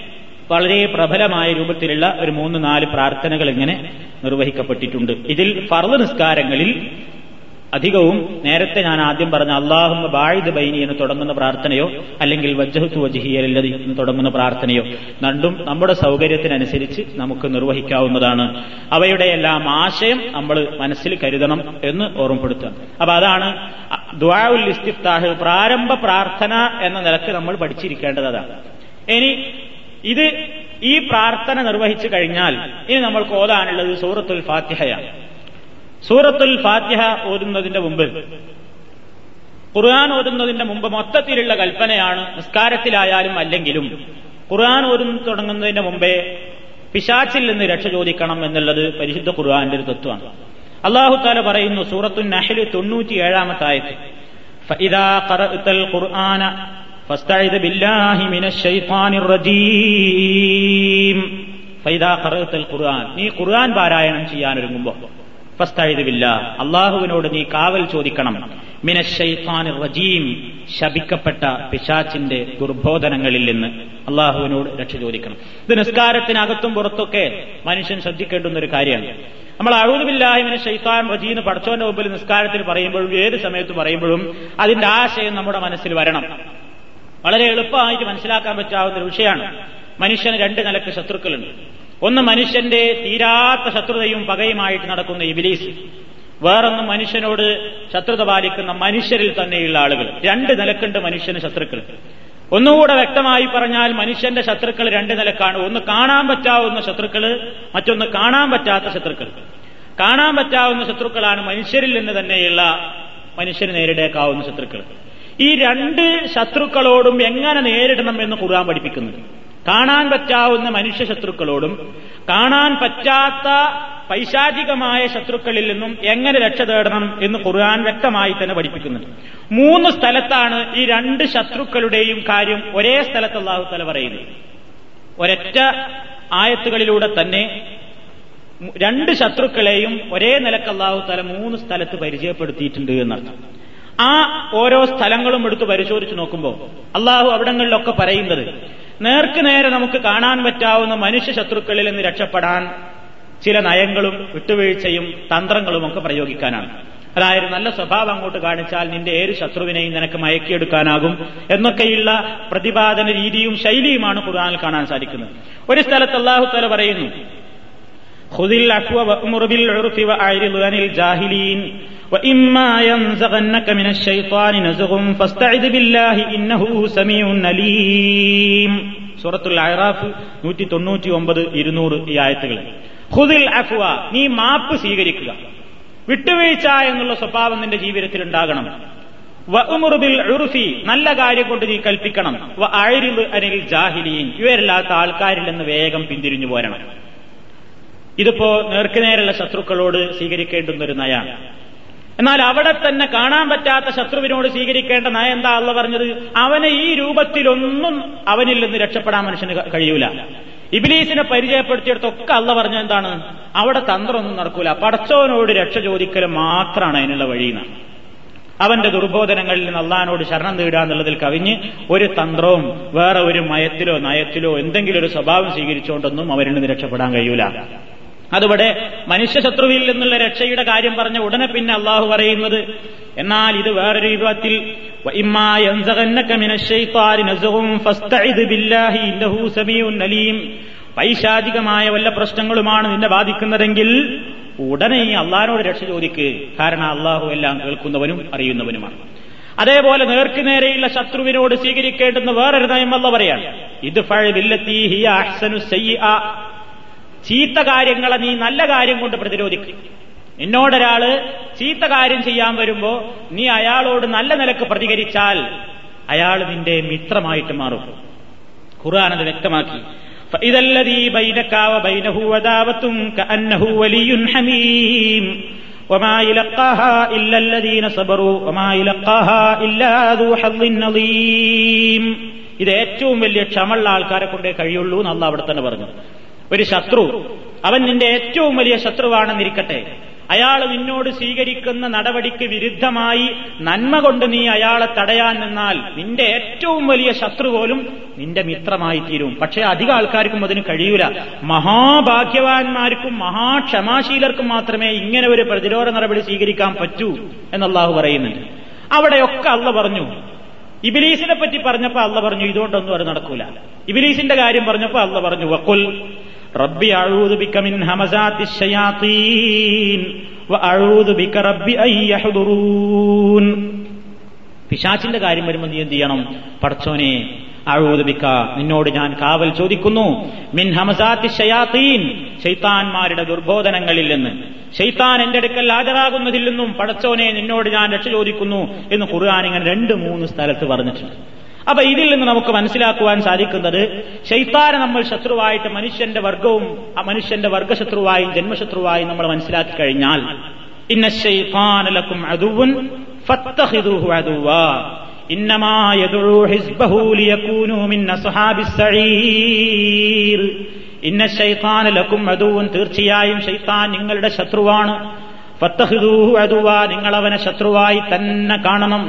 വളരെ പ്രബലമായ രൂപത്തിലുള്ള ഒരു മൂന്ന് നാല് പ്രാർത്ഥനകൾ ഇങ്ങനെ നിർവഹിക്കപ്പെട്ടിട്ടുണ്ട്. ഇതിൽ ഫർദ് നിസ്കാരങ്ങളിൽ അധികവും നേരത്തെ ഞാൻ ആദ്യം പറഞ്ഞ അള്ളാഹുമ്മ ബാഴിദ് ബൈനി എന്ന് തുടങ്ങുന്ന പ്രാർത്ഥനയോ അല്ലെങ്കിൽ വജ്ജഹത്തു വജിഹിയല്ലതി എന്ന് തുടങ്ങുന്ന പ്രാർത്ഥനയോ രണ്ടും നമ്മുടെ സൗകര്യത്തിനനുസരിച്ച് നമുക്ക് നിർവഹിക്കാവുന്നതാണ്. അവയുടെ എല്ലാം ആശയം നമ്മൾ മനസ്സിൽ കരുതണം എന്ന് ഓർമ്മപ്പെടുത്തുക. അപ്പൊ അതാണ് ദ്വാഉൽ ഇസ്തിഫ്താഹ് പ്രാരംഭ പ്രാർത്ഥന എന്ന നിലയ്ക്ക് നമ്മൾ പഠിച്ചിരിക്കേണ്ടത് അതാണ്. ഇനി ഇത് ഈ പ്രാർത്ഥന നിർവഹിച്ചു കഴിഞ്ഞാൽ ഇനി നമ്മൾ കോതാനുള്ളത് സൂറത്തുൽ ഫാത്തിഹയാണ്. സൂറത്തുൽ ഫാത്തിഹ ഓതുന്നതിന്റെ മുമ്പ്. ഖുർആൻ ഓതുന്നതിന്റെ മുമ്പ് മൊത്തത്തിലുള്ള കൽപ്പനയാണ് നിസ്കാരത്തിലായാലും അല്ലെങ്കിലും ഖുർആൻ ഓരും തുടങ്ങുന്നതിന്റെ മുമ്പേ പിശാച്ചിൽ നിന്ന് രക്ഷ ചോദിക്കണം എന്നുള്ളത് പരിശുദ്ധ ഖുർആന്റെ ഒരു തത്വമാണ്. അള്ളാഹു താല പറയുന്നു സൂറത്തു നഹൽ തൊണ്ണൂറ്റി ഏഴാമത്തെ ആയത്ത് നീ ഖുർആൻ പാരായണം ചെയ്യാനൊരുങ്ങുമ്പോ ഫസ്തഴുതില്ല അള്ളാഹുവിനോട് നീ കാവൽ ചോദിക്കണം. റജീം. ശപിക്കപ്പെട്ട പിശാച്ചിന്റെ ദുർബോധനങ്ങളിൽ നിന്ന് അള്ളാഹുവിനോട് രക്ഷ ചോദിക്കണം. ഇത് നിസ്കാരത്തിനകത്തും പുറത്തൊക്കെ മനുഷ്യൻ ശ്രദ്ധിക്കേണ്ടുന്ന ഒരു കാര്യമാണ്. നമ്മൾ അഴുതുമില്ലായ്മിന് ഷെയ്ത്താൻ റജീന്ന് പഠിച്ചവന്റെ മുമ്പിൽ നിസ്കാരത്തിൽ പറയുമ്പോഴും ഏത് സമയത്ത് പറയുമ്പോഴും അതിന്റെ ആശയം നമ്മുടെ മനസ്സിൽ വരണം. വളരെ എളുപ്പമായിട്ട് മനസ്സിലാക്കാൻ പറ്റാവുന്ന ഒരു വിഷയമാണ്. മനുഷ്യന് രണ്ട് നിലയ്ക്ക് ശത്രുക്കളുണ്ട്. ഒന്ന് മനുഷ്യന്റെ തീരാത്ത ശത്രുതയും പകയുമായിട്ട് നടക്കുന്ന ഇബിലീസ്. വേറൊന്ന് മനുഷ്യനോട് ശത്രുത പാലിക്കുന്ന മനുഷ്യരിൽ തന്നെയുള്ള ആളുകൾ. രണ്ട് നിലക്കുണ്ട് മനുഷ്യന് ശത്രുക്കൾ. ഒന്നുകൂടെ വ്യക്തമായി പറഞ്ഞാൽ മനുഷ്യന്റെ ശത്രുക്കൾ രണ്ട് നിലക്കാണ്. ഒന്ന് കാണാൻ പറ്റാവുന്ന ശത്രുക്കൾ മറ്റൊന്ന് കാണാൻ പറ്റാത്ത ശത്രുക്കൾ. കാണാൻ പറ്റാവുന്ന ശത്രുക്കളാണ് മനുഷ്യരിൽ നിന്ന് തന്നെയുള്ള മനുഷ്യന് നേരിടേക്കാവുന്ന ശത്രുക്കൾ. ഈ രണ്ട് ശത്രുക്കളോടും എങ്ങനെ നേരിടണം എന്ന് ഖുർആൻ പഠിപ്പിക്കുന്നുണ്ട്. കാണാൻ പറ്റാവുന്ന മനുഷ്യ ശത്രുക്കളോടും കാണാൻ പറ്റാത്ത പൈശാചികമായ ശത്രുക്കളിൽ നിന്നും എങ്ങനെ രക്ഷ തേടണം എന്ന് ഖുർആൻ വ്യക്തമായി തന്നെ പഠിപ്പിക്കുന്നുണ്ട്. മൂന്ന് സ്ഥലത്താണ് ഈ രണ്ട് ശത്രുക്കളുടെയും കാര്യം ഒരേ സ്ഥലത്ത് അള്ളാഹു തല പറയുന്നത്. ഒരൊറ്റ ആയത്തുകളിലൂടെ തന്നെ രണ്ട് ശത്രുക്കളെയും ഒരേ നിലയ്ക്ക് അള്ളാഹു തല മൂന്ന് സ്ഥലത്ത് പരിചയപ്പെടുത്തിയിട്ടുണ്ട് എന്നർത്ഥം. ആ ഓരോ സ്ഥലങ്ങളും എടുത്ത് പരിശോധിച്ച് നോക്കുമ്പോൾ അള്ളാഹു അവിടങ്ങളിലൊക്കെ പറയുന്നത് നേർക്ക് നേരെ നമുക്ക് കാണാൻ പറ്റാവുന്ന മനുഷ്യ ശത്രുക്കളിൽ നിന്ന് രക്ഷപ്പെടാൻ ചില നയങ്ങളും വിട്ടുവീഴ്ചയും തന്ത്രങ്ങളും ഒക്കെ പ്രയോഗിക്കാനാണ്. അതായത് നല്ല സ്വഭാവം അങ്ങോട്ട് കാണിച്ചാൽ നിന്റെ ഏത് ശത്രുവിനെയും നിനക്ക് മയക്കിയെടുക്കാനാകും എന്നൊക്കെയുള്ള പ്രതിപാദന രീതിയും ശൈലിയുമാണ് ഖുർആാനിൽ കാണാൻ സാധിക്കുന്നത്. ഒരു സ്ഥലത്ത് അള്ളാഹു തല പറയുന്നു സൂറത്തുൽ അഹ്റാഫ് നൂറ്റി തൊണ്ണൂറ്റി ഒമ്പത് ഇരുന്നൂറ് ഈ ആയത്തുകൾ. ഹുദിൽ അഫ്വ നീ മാപ്പ് സ്വീകരിക്കുക. വിട്ടുവീഴ്ച എന്നുള്ള സ്വഭാവം നിന്റെ ജീവിതത്തിൽ ഉണ്ടാകണം. ഉറുഫി നല്ല കാര്യം കൊണ്ട് നീ കൽപ്പിക്കണം. അനിൽ ജാഹിലീൻ ഇവരില്ലാത്ത ആൾക്കാരിൽ നിന്ന് വേഗം പിന്തിരിഞ്ഞു പോരണം. ഇതിപ്പോ നേർക്കുനേരുള്ള ശത്രുക്കളോട് സ്വീകരിക്കേണ്ടുന്നൊരു നയാണ് എന്നാൽ അവിടെ തന്നെ കാണാൻ പറ്റാത്ത ശത്രുവിനോട് സ്വീകരിക്കേണ്ട നയം എന്താ അള്ള പറഞ്ഞത്? അവനെ ഈ രൂപത്തിലൊന്നും അവനിൽ നിന്ന് രക്ഷപ്പെടാൻ മനുഷ്യന് കഴിയൂല. ഇബിലീസിനെ പരിചയപ്പെടുത്തിയെടുത്തൊക്കെ അള്ള പറഞ്ഞ എന്താണ്? അവിടെ തന്ത്രമൊന്നും നടക്കൂല. പടച്ചവനോട് രക്ഷ ചോദിക്കൽ മാത്രമാണ് അതിനുള്ള വഴിയെന്ന് അവന്റെ ദുർബോധനങ്ങളിൽ നിന്ന് അള്ളഹാനോട് ശരണം നേടുക എന്നുള്ളതിൽ കവിഞ്ഞ് ഒരു തന്ത്രവും വേറെ ഒരു മയത്തിലോ നയത്തിലോ എന്തെങ്കിലും ഒരു സ്വഭാവം സ്വീകരിച്ചുകൊണ്ടൊന്നും അവരിൽ നിന്ന് രക്ഷപ്പെടാൻ കഴിയൂല. അതിവിടെ മനുഷ്യശത്രുവിൽ നിന്നുള്ള രക്ഷയുടെ കാര്യം പറഞ്ഞ ഉടനെ പിന്നെ അള്ളാഹു പറയുന്നത് എന്നാൽ ഇത് വേറൊരു വിഭവത്തിൽ പൈശാചികമായ വല്ല പ്രശ്നങ്ങളുമാണ് നിന്നെ ബാധിക്കുന്നതെങ്കിൽ ഉടനെ ഈ അള്ളാഹിനോട് രക്ഷ ചോദിക്ക്. കാരണം അള്ളാഹു എല്ലാം കേൾക്കുന്നവനും അറിയുന്നവനുമാണ്. അതേപോലെ നേർക്കു നേരെയുള്ള ശത്രുവിനോട് സ്വീകരിക്കേണ്ടുന്ന വേറൊരു നയം അല്ല പറയാണ്. ഇത് ചീത്ത കാര്യങ്ങളെ നീ നല്ല കാര്യം കൊണ്ട് പ്രതിരോധിക്കും. എന്നോടൊരാൾ ചീത്ത കാര്യം ചെയ്യാൻ വരുമ്പോ നീ അയാളോട് നല്ല നിലയ്ക്ക് പ്രതികരിച്ചാൽ അയാൾ നിന്റെ മിത്രമായിട്ട് മാറും. ഖുർആൻ അത് വ്യക്തമാക്കി. ഇതല്ലതീ ഇത് ഏറ്റവും വലിയ ക്ഷമള്ള ആൾക്കാരെ കൊണ്ടേ കഴിയുള്ളൂ എന്നല്ല അവിടെ തന്നെ പറഞ്ഞു. ഒരു ശത്രു. അവൻ നിന്റെ ഏറ്റവും വലിയ ശത്രുവാണെന്നിരിക്കട്ടെ. അയാൾ നിന്നോട് സ്വീകരിക്കുന്ന നടപടിക്ക് വിരുദ്ധമായി നന്മ കൊണ്ട് നീ അയാളെ തടയാൻ നിന്നാൽ നിന്റെ ഏറ്റവും വലിയ ശത്രു പോലും നിന്റെ മിത്രമായി തീരും പക്ഷേ അധിക ആൾക്കാർക്കും അതിന് കഴിയൂല. മഹാഭാഗ്യവാന്മാർക്കും മഹാക്ഷമാശീലർക്കും മാത്രമേ ഇങ്ങനെ ഒരു പ്രതിരോധ നടപടി സ്വീകരിക്കാൻ പറ്റൂ എന്നല്ലാഹു പറയുന്നുണ്ട്. അവിടെയൊക്കെ അള്ള പറഞ്ഞു. ഇബിലീസിനെ പറ്റി പറഞ്ഞപ്പോ അള്ള പറഞ്ഞു ഇതുകൊണ്ടൊന്നും അത് നടക്കൂല. ഇബിലീസിന്റെ കാര്യം പറഞ്ഞപ്പോ അള്ള പറഞ്ഞു വക്കുൽ റബ്ബി മിൻ പിശാച്ചിന്റെ കാര്യം വരുമ്പോൾ നീ എന്ത് ചെയ്യണം? പടച്ചോനെ അഴുതുപിക്ക നിന്നോട് ഞാൻ കാവൽ ചോദിക്കുന്നു. മിൻ ഹമസാത്തി ഷയാത്തീൻ ശൈത്താന്മാരുടെ ദുർബോധനങ്ങളിൽ നിന്ന്. ഷെയ്ത്താൻ എന്റെ അടുക്കൽ ഹാജരാകുന്നതിൽ നിന്നും പടച്ചോനെ നിന്നോട് ഞാൻ രക്ഷ ചോദിക്കുന്നു എന്ന് ഖുർആൻ ഇങ്ങനെ രണ്ട് മൂന്ന് സ്ഥലത്ത് പറഞ്ഞിട്ടുണ്ട്. അപ്പൊ ഇതിൽ നിന്ന് നമുക്ക് മനസ്സിലാക്കുവാൻ സാധിക്കുന്നത് ശൈത്താനെ നമ്മൾ ശത്രുവായിട്ട് മനുഷ്യന്റെ വർഗവും മനുഷ്യന്റെ വർഗശത്രുവായും ജന്മശത്രുവായും നമ്മൾ മനസ്സിലാക്കി കഴിഞ്ഞാൽ ഇന്ന ശൈത്താനലക്കും അതുവും തീർച്ചയായും ശൈത്താൻ നിങ്ങളുടെ ശത്രുവാണ്. ഫത്തഹിദൂഹു അതുവ നിങ്ങളവനെ ശത്രുവായി തന്നെ കാണണം.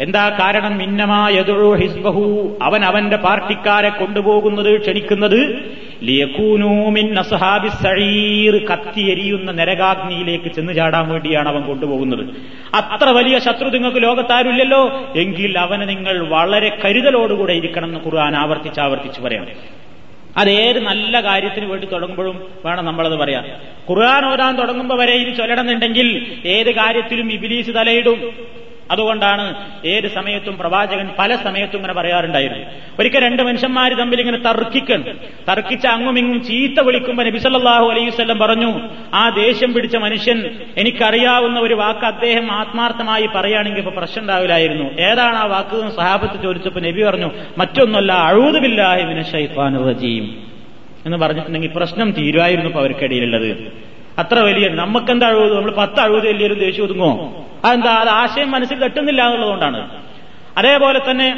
എന്താ കാരണം? ഇന്നമായതുഴു ഹിസ്ബഹു. അവൻ അവന്റെ പാർട്ടിക്കാരെ കൊണ്ടുപോകുന്നത് ക്ഷണിക്കുന്നത് ലിയക്കൂനൂമിൻ അസഹാബി സഴീർ കത്തിയെരിയുന്ന നരകാഗ്നിയിലേക്ക് ചെന്ന് ചാടാൻ വേണ്ടിയാണ് അവൻ കൊണ്ടുപോകുന്നത്. അത്ര വലിയ ശത്രു നിങ്ങൾക്ക് ലോകത്താരുമില്ലല്ലോ? എങ്കിൽ അവനെ നിങ്ങൾ വളരെ കരുതലോടുകൂടെ ഇരിക്കണം എന്ന് ഖുർആൻ ആവർത്തിച്ച് ആവർത്തിച്ച് പറയാം. അതേത് നല്ല കാര്യത്തിന് വേണ്ടി തുടങ്ങുമ്പോഴും വേണം നമ്മളത് പറയാം ഖുർആൻ ഓരാൻ തുടങ്ങുമ്പോൾ വരെ ഇത് ചൊല്ലണമെന്നുണ്ടെങ്കിൽ ഏത് കാര്യത്തിലും ഇബിലീസ് തലയിടും. അതുകൊണ്ടാണ് ഏത് സമയത്തും പ്രവാചകൻ പല സമയത്തും ഇങ്ങനെ പറയാറുണ്ടായിരുന്നു ഒരിക്കൽ രണ്ട് മനുഷ്യന്മാർ തമ്മിൽ ഇങ്ങനെ തർക്കിക്കണം. തർക്കിച്ച അങ്ങും ഇങ്ങും ചീത്ത വിളിക്കുമ്പോൾ നബിസല്ലാഹു അലൈവല്ലം പറഞ്ഞു ആ ദേഷ്യം പിടിച്ച മനുഷ്യൻ എനിക്കറിയാവുന്ന ഒരു വാക്ക് അദ്ദേഹം ആത്മാർത്ഥമായി പറയുകയാണെങ്കിൽ ഇപ്പൊ പ്രശ്നം ഉണ്ടാവില്ലായിരുന്നു. ഏതാണ് ആ വാക്ക്? സഹാബത്ത് ചോദിച്ചപ്പോൾ നബി പറഞ്ഞു മറ്റൊന്നല്ല അഴുതുമില്ലാഹിമിനെ ഷൈഫാൻ റജീം. എന്ന് പറഞ്ഞിട്ടുണ്ടെങ്കിൽ പ്രശ്നം തീരുമായിരുന്നു അവർക്കിടയിലുള്ളത്. അത്ര വലിയ നമുക്കെന്താ അഴുത് നമ്മൾ പത്ത് അഴുത് വലിയൊരു ദേഷ്യം ഒതുങ്ങോ അതെന്താ? അത് ആശയം മനസ്സിൽ തട്ടുന്നില്ല എന്നുള്ളതുകൊണ്ടാണ്. അതേപോലെ തന്നെ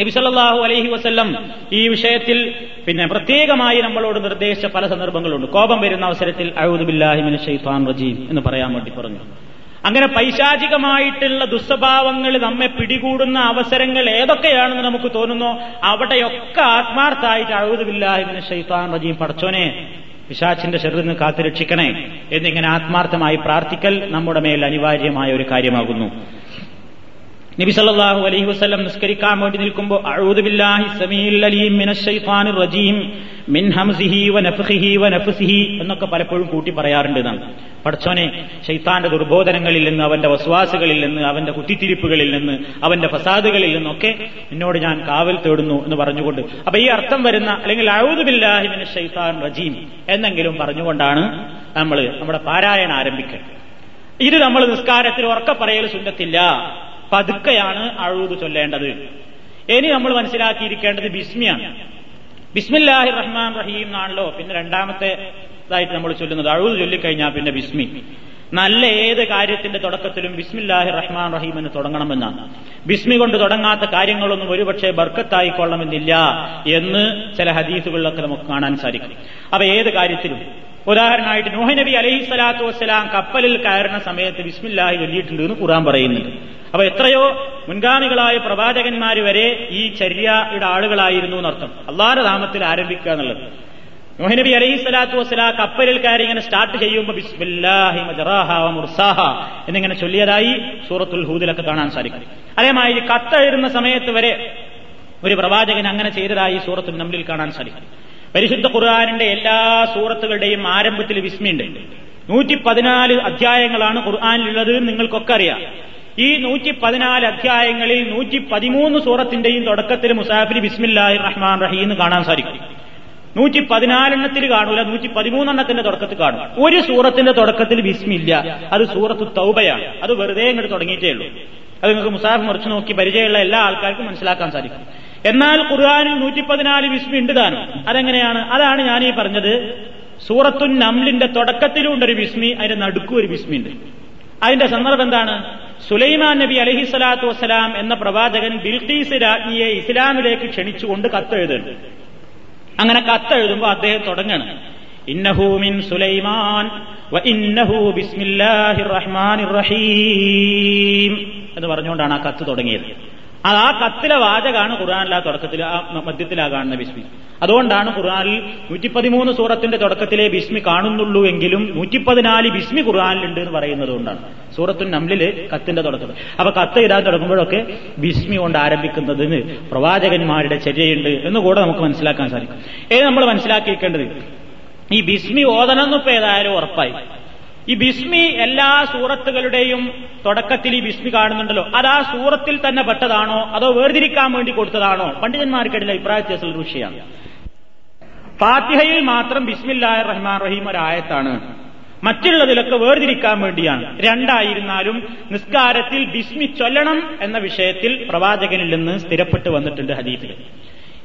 നബിസല്ലാഹു അലൈഹി വസ്ല്ലം ഈ വിഷയത്തിൽ പിന്നെ പ്രത്യേകമായി നമ്മളോട് നിർദ്ദേശിച്ച പല സന്ദർഭങ്ങളുണ്ട്. കോപം വരുന്ന അവസരത്തിൽ അഴുദുബില്ലാഹിമിന് ഷെയ്ഫാൻ റജീം എന്ന് പറയാൻ വേണ്ടി പറഞ്ഞു. അങ്ങനെ പൈശാചികമായിട്ടുള്ള ദുസ്വഭാവങ്ങൾ നമ്മെ പിടികൂടുന്ന അവസരങ്ങൾ ഏതൊക്കെയാണെന്ന് നമുക്ക് തോന്നുന്നോ? അവിടെയൊക്കെ ആത്മാർത്ഥായിട്ട് അഴുദുബില്ലാഹിമിന് ഷെയ്ഫാൻ റജീം പടച്ചോനെ പിശാച്ചിന്റെ ശരീരത്തിൽ നിന്ന് കാത്തുരക്ഷിക്കണേ എന്നിങ്ങനെ ആത്മാർത്ഥമായി പ്രാർത്ഥിക്കൽ നമ്മുടെ മേൽ അനിവാര്യമായ ഒരു കാര്യമാകുന്നു. നബി സല്ലല്ലാഹു അലൈഹി വസല്ലം നിസ്കരിക്കാൻ വേണ്ടി നിൽക്കുമ്പോൾ അഊദു ബില്ലാഹി അലീം റജീം മിൻ ഹംസിഹി വനഫ്ഖിഹി വനഫ്സിഹി എന്നൊക്കെ പലപ്പോഴും കൂട്ടി പറയാറുണ്ട് നാം പടച്ചോനെ ശൈത്താന്റെ ദുർബോധനങ്ങളിൽ നിന്ന് അവന്റെ വസ്വാസുകളിൽ നിന്ന് അവന്റെ കുത്തിത്തിരിപ്പുകളിൽ നിന്ന് അവന്റെ ഫസാദുകളിൽ നിന്നൊക്കെ എന്നോട് ഞാൻ കാവൽ തേടുന്നു എന്ന് പറഞ്ഞുകൊണ്ട് അപ്പൊ ഈ അർത്ഥം വരുന്ന അല്ലെങ്കിൽ അഊദു ബില്ലാഹി റജീം എന്നെങ്കിലും പറഞ്ഞുകൊണ്ടാണ് നമ്മൾ നമ്മുടെ പാരായണം ആരംഭിക്കുന്നത് ഇത് നമ്മൾ നിസ്കാരത്തിൽ ഉറക്ക പറയൽ സുന്നത്തില്ല. പതുക്കെയാണ് അഴുത് ചൊല്ലേണ്ടത്. ഇനി നമ്മൾ മനസ്സിലാക്കിയിരിക്കേണ്ടത് ബിസ്മിയാണ്. ബിസ്മില്ലാഹി റഹ്മാൻ റഹീം ആണല്ലോ പിന്നെ രണ്ടാമത്തെ ഇതായിട്ട് നമ്മൾ ചൊല്ലുന്നത്. അഴുത് ചൊല്ലിക്കഴിഞ്ഞാൽ പിന്നെ ബിസ്മി. നല്ല ഏത് കാര്യത്തിന്റെ തുടക്കത്തിലും ബിസ്മില്ലാഹി റഹ്മാൻ റഹീം എന്ന് തുടങ്ങണമെന്നാണ്. ബിസ്മി കൊണ്ട് തുടങ്ങാത്ത കാര്യങ്ങളൊന്നും ഒരുപക്ഷെ ബർക്കത്തായിക്കൊള്ളണമെന്നില്ല എന്ന് ചില ഹദീസുകളിലൊക്കെ നമുക്ക് കാണാൻ സാധിക്കും. അപ്പൊ ഏത് കാര്യത്തിലും ഉദാഹരണമായിട്ട് നൂഹ് നബി അലൈഹി സ്വലാത്തു വസ്സലാം കപ്പലിൽ കയറുന്ന സമയത്ത് ബിസ്മില്ലാഹി ചൊല്ലിയിട്ടുണ്ട് എന്ന് ഖുറാൻ പറയുന്നുണ്ട്. അപ്പൊ എത്രയോ മുൻഗാമികളായ പ്രവാചകന്മാർ വരെ ഈ ചര്യയുടെ ആളുകളായിരുന്നു എന്നർത്ഥം. അള്ളാഹുടെ നാമത്തിൽ ആരംഭിക്കുക എന്നുള്ളത്. നബി അലൈഹി സ്വലാത്തു വസ്സലാ കപ്പലിൽ കയറി ഇങ്ങനെ സ്റ്റാർട്ട് ചെയ്യുമ്പോൾ ബിസ്മില്ലാഹി മജറാഹ മുർസാഹ എന്നിങ്ങനെ ചൊല്ലിയതായി സൂറത്തുൽ ഹൂദിലൊക്കെ കാണാൻ സാധിക്കും. അതേമാതിരി കത്തെഴുതുന്ന സമയത്ത് വരെ ഒരു പ്രവാചകൻ അങ്ങനെ ചെയ്തതായി സൂറത്തുൽ നംലിൽ കാണാൻ സാധിക്കും. പരിശുദ്ധ ഖുർആാനിന്റെ എല്ലാ സൂറത്തുകളുടെയും ആരംഭത്തിൽ വിസ്മിയുണ്ട്. നൂറ്റി പതിനാല് അധ്യായങ്ങളാണ് ഖുർആാനിലുള്ളത് നിങ്ങൾക്കൊക്കെ അറിയാം. ഈ നൂറ്റി പതിനാല് അധ്യായങ്ങളിൽ നൂറ്റി പതിമൂന്ന് സൂറത്തിന്റെയും തുടക്കത്തിൽ മുസാഫിർ ബിസ്മില്ലാഹി റഹ്മാൻ റഹീം എന്ന് കാണാൻ സാധിക്കും. നൂറ്റി പതിനാലെണ്ണത്തിൽ കാണൂല നൂറ്റി പതിമൂന്നെണ്ണത്തിന്റെ തുടക്കത്തിൽ കാണും. ഒരു സൂറത്തിന്റെ തുടക്കത്തിൽ ബിസ്മില്ല അത് സൂറത്ത് തൗബയാണ്. അത് വെറുതെ ഇങ്ങോട്ട് തുടങ്ങിയിട്ടേ ഉള്ളൂ. അത് നിങ്ങൾക്ക് മുസാഫ് മറിച്ച് നോക്കി പരിചയമുള്ള എല്ലാ ആൾക്കാർക്കും മനസ്സിലാക്കാൻ സാധിക്കും. എന്നാൽ ഖുർആാനിൽ നൂറ്റി പതിനാല് വിസ്മി ഉണ്ട് താനും. അതെങ്ങനെയാണ്? അതാണ് ഞാൻ ഈ പറഞ്ഞത്. സൂറത്തുൻ നംലിന്റെ തുടക്കത്തിലുണ്ട് ഒരു വിസ്മി അതിന്റെ നടുക്കും ഒരു വിസ്മി ഉണ്ട്. അതിന്റെ സന്ദർഭം എന്താണ്? സുലൈമാൻ നബി അലഹി സ്വലാത്തു വസ്സലാം എന്ന പ്രവാചകൻ ബിൽഖീസ് രാജ്ഞിയെ ഇസ്ലാമിലേക്ക് ക്ഷണിച്ചുകൊണ്ട് കത്തെഴുതുന്നുണ്ട് അങ്ങനെ കത്തെഴുതുമ്പോൾ അദ്ദേഹം തുടങ്ങണം. ഇന്നഹൂമിൻ സുലൈമാൻ ഇന്നഹു ബിസ്മില്ലാഹിർ റഹ്മാനിർ റഹീം എന്ന് പറഞ്ഞുകൊണ്ടാണ് ആ കത്ത് തുടങ്ങിയത്. അത് ആ കത്തിലെ വാചകാണ് ഖുർആാനിലെ തുടക്കത്തിൽ ആ മധ്യത്തിലാ കാണുന്ന ബിസ്മി. അതുകൊണ്ടാണ് ഖുർആാനിൽ നൂറ്റിപ്പതിമൂന്ന് സൂറത്തിന്റെ തുടക്കത്തിലെ ബിസ്മി കാണുന്നുള്ളൂ എങ്കിലും നൂറ്റിപ്പതിനാല് ബിസ്മി ഖുർആാനിലുണ്ട് എന്ന് പറയുന്നത് കൊണ്ടാണ്. സൂറത്തു നമ്ലിൽ കത്തിന്റെ തുടക്കത്തിൽ അപ്പൊ കത്ത് ഇടാൻ തുടങ്ങുമ്പോഴൊക്കെ ബിസ്മി കൊണ്ട് ആരംഭിക്കുന്നതിന് പ്രവാചകന്മാരുടെ ചര്യയുണ്ട് എന്ന് കൂടെ നമുക്ക് മനസ്സിലാക്കാൻ സാധിക്കും. ഏത് നമ്മൾ മനസ്സിലാക്കിയിരിക്കേണ്ടത് ഈ ബിസ്മി ഓതനം ഇപ്പൊ ഏതായാലും ഉറപ്പായി. ഈ ബിസ്മി എല്ലാ സൂറത്തുകളുടെയും തുടക്കത്തിൽ ഈ ബിസ്മി കാണുന്നുണ്ടല്ലോ. അത് ആ സൂറത്തിൽ തന്നെ പെട്ടതാണോ? അതോ വേർതിരിക്കാൻ വേണ്ടി കൊടുത്തതാണോ? പണ്ഡിതന്മാർക്കിടയിൽ അഭിപ്രായ വ്യത്യാസമുള്ള വിഷയമാണ്. ഫാത്തിഹയിൽ മാത്രം ബിസ്മില്ലാഹിർ റഹ്മാൻ റഹീം ഒരായത്താണ്. മറ്റുള്ളതിലൊക്കെ വേർതിരിക്കാൻ വേണ്ടിയാണ്. രണ്ടായിരുന്നാലും നിസ്കാരത്തിൽ ബിസ്മി ചൊല്ലണം എന്ന വിഷയത്തിൽ പ്രവാചകനിൽ നിന്ന് സ്ഥിരപ്പെട്ട് വന്നിട്ടുണ്ട് ഹദീഫിൽ.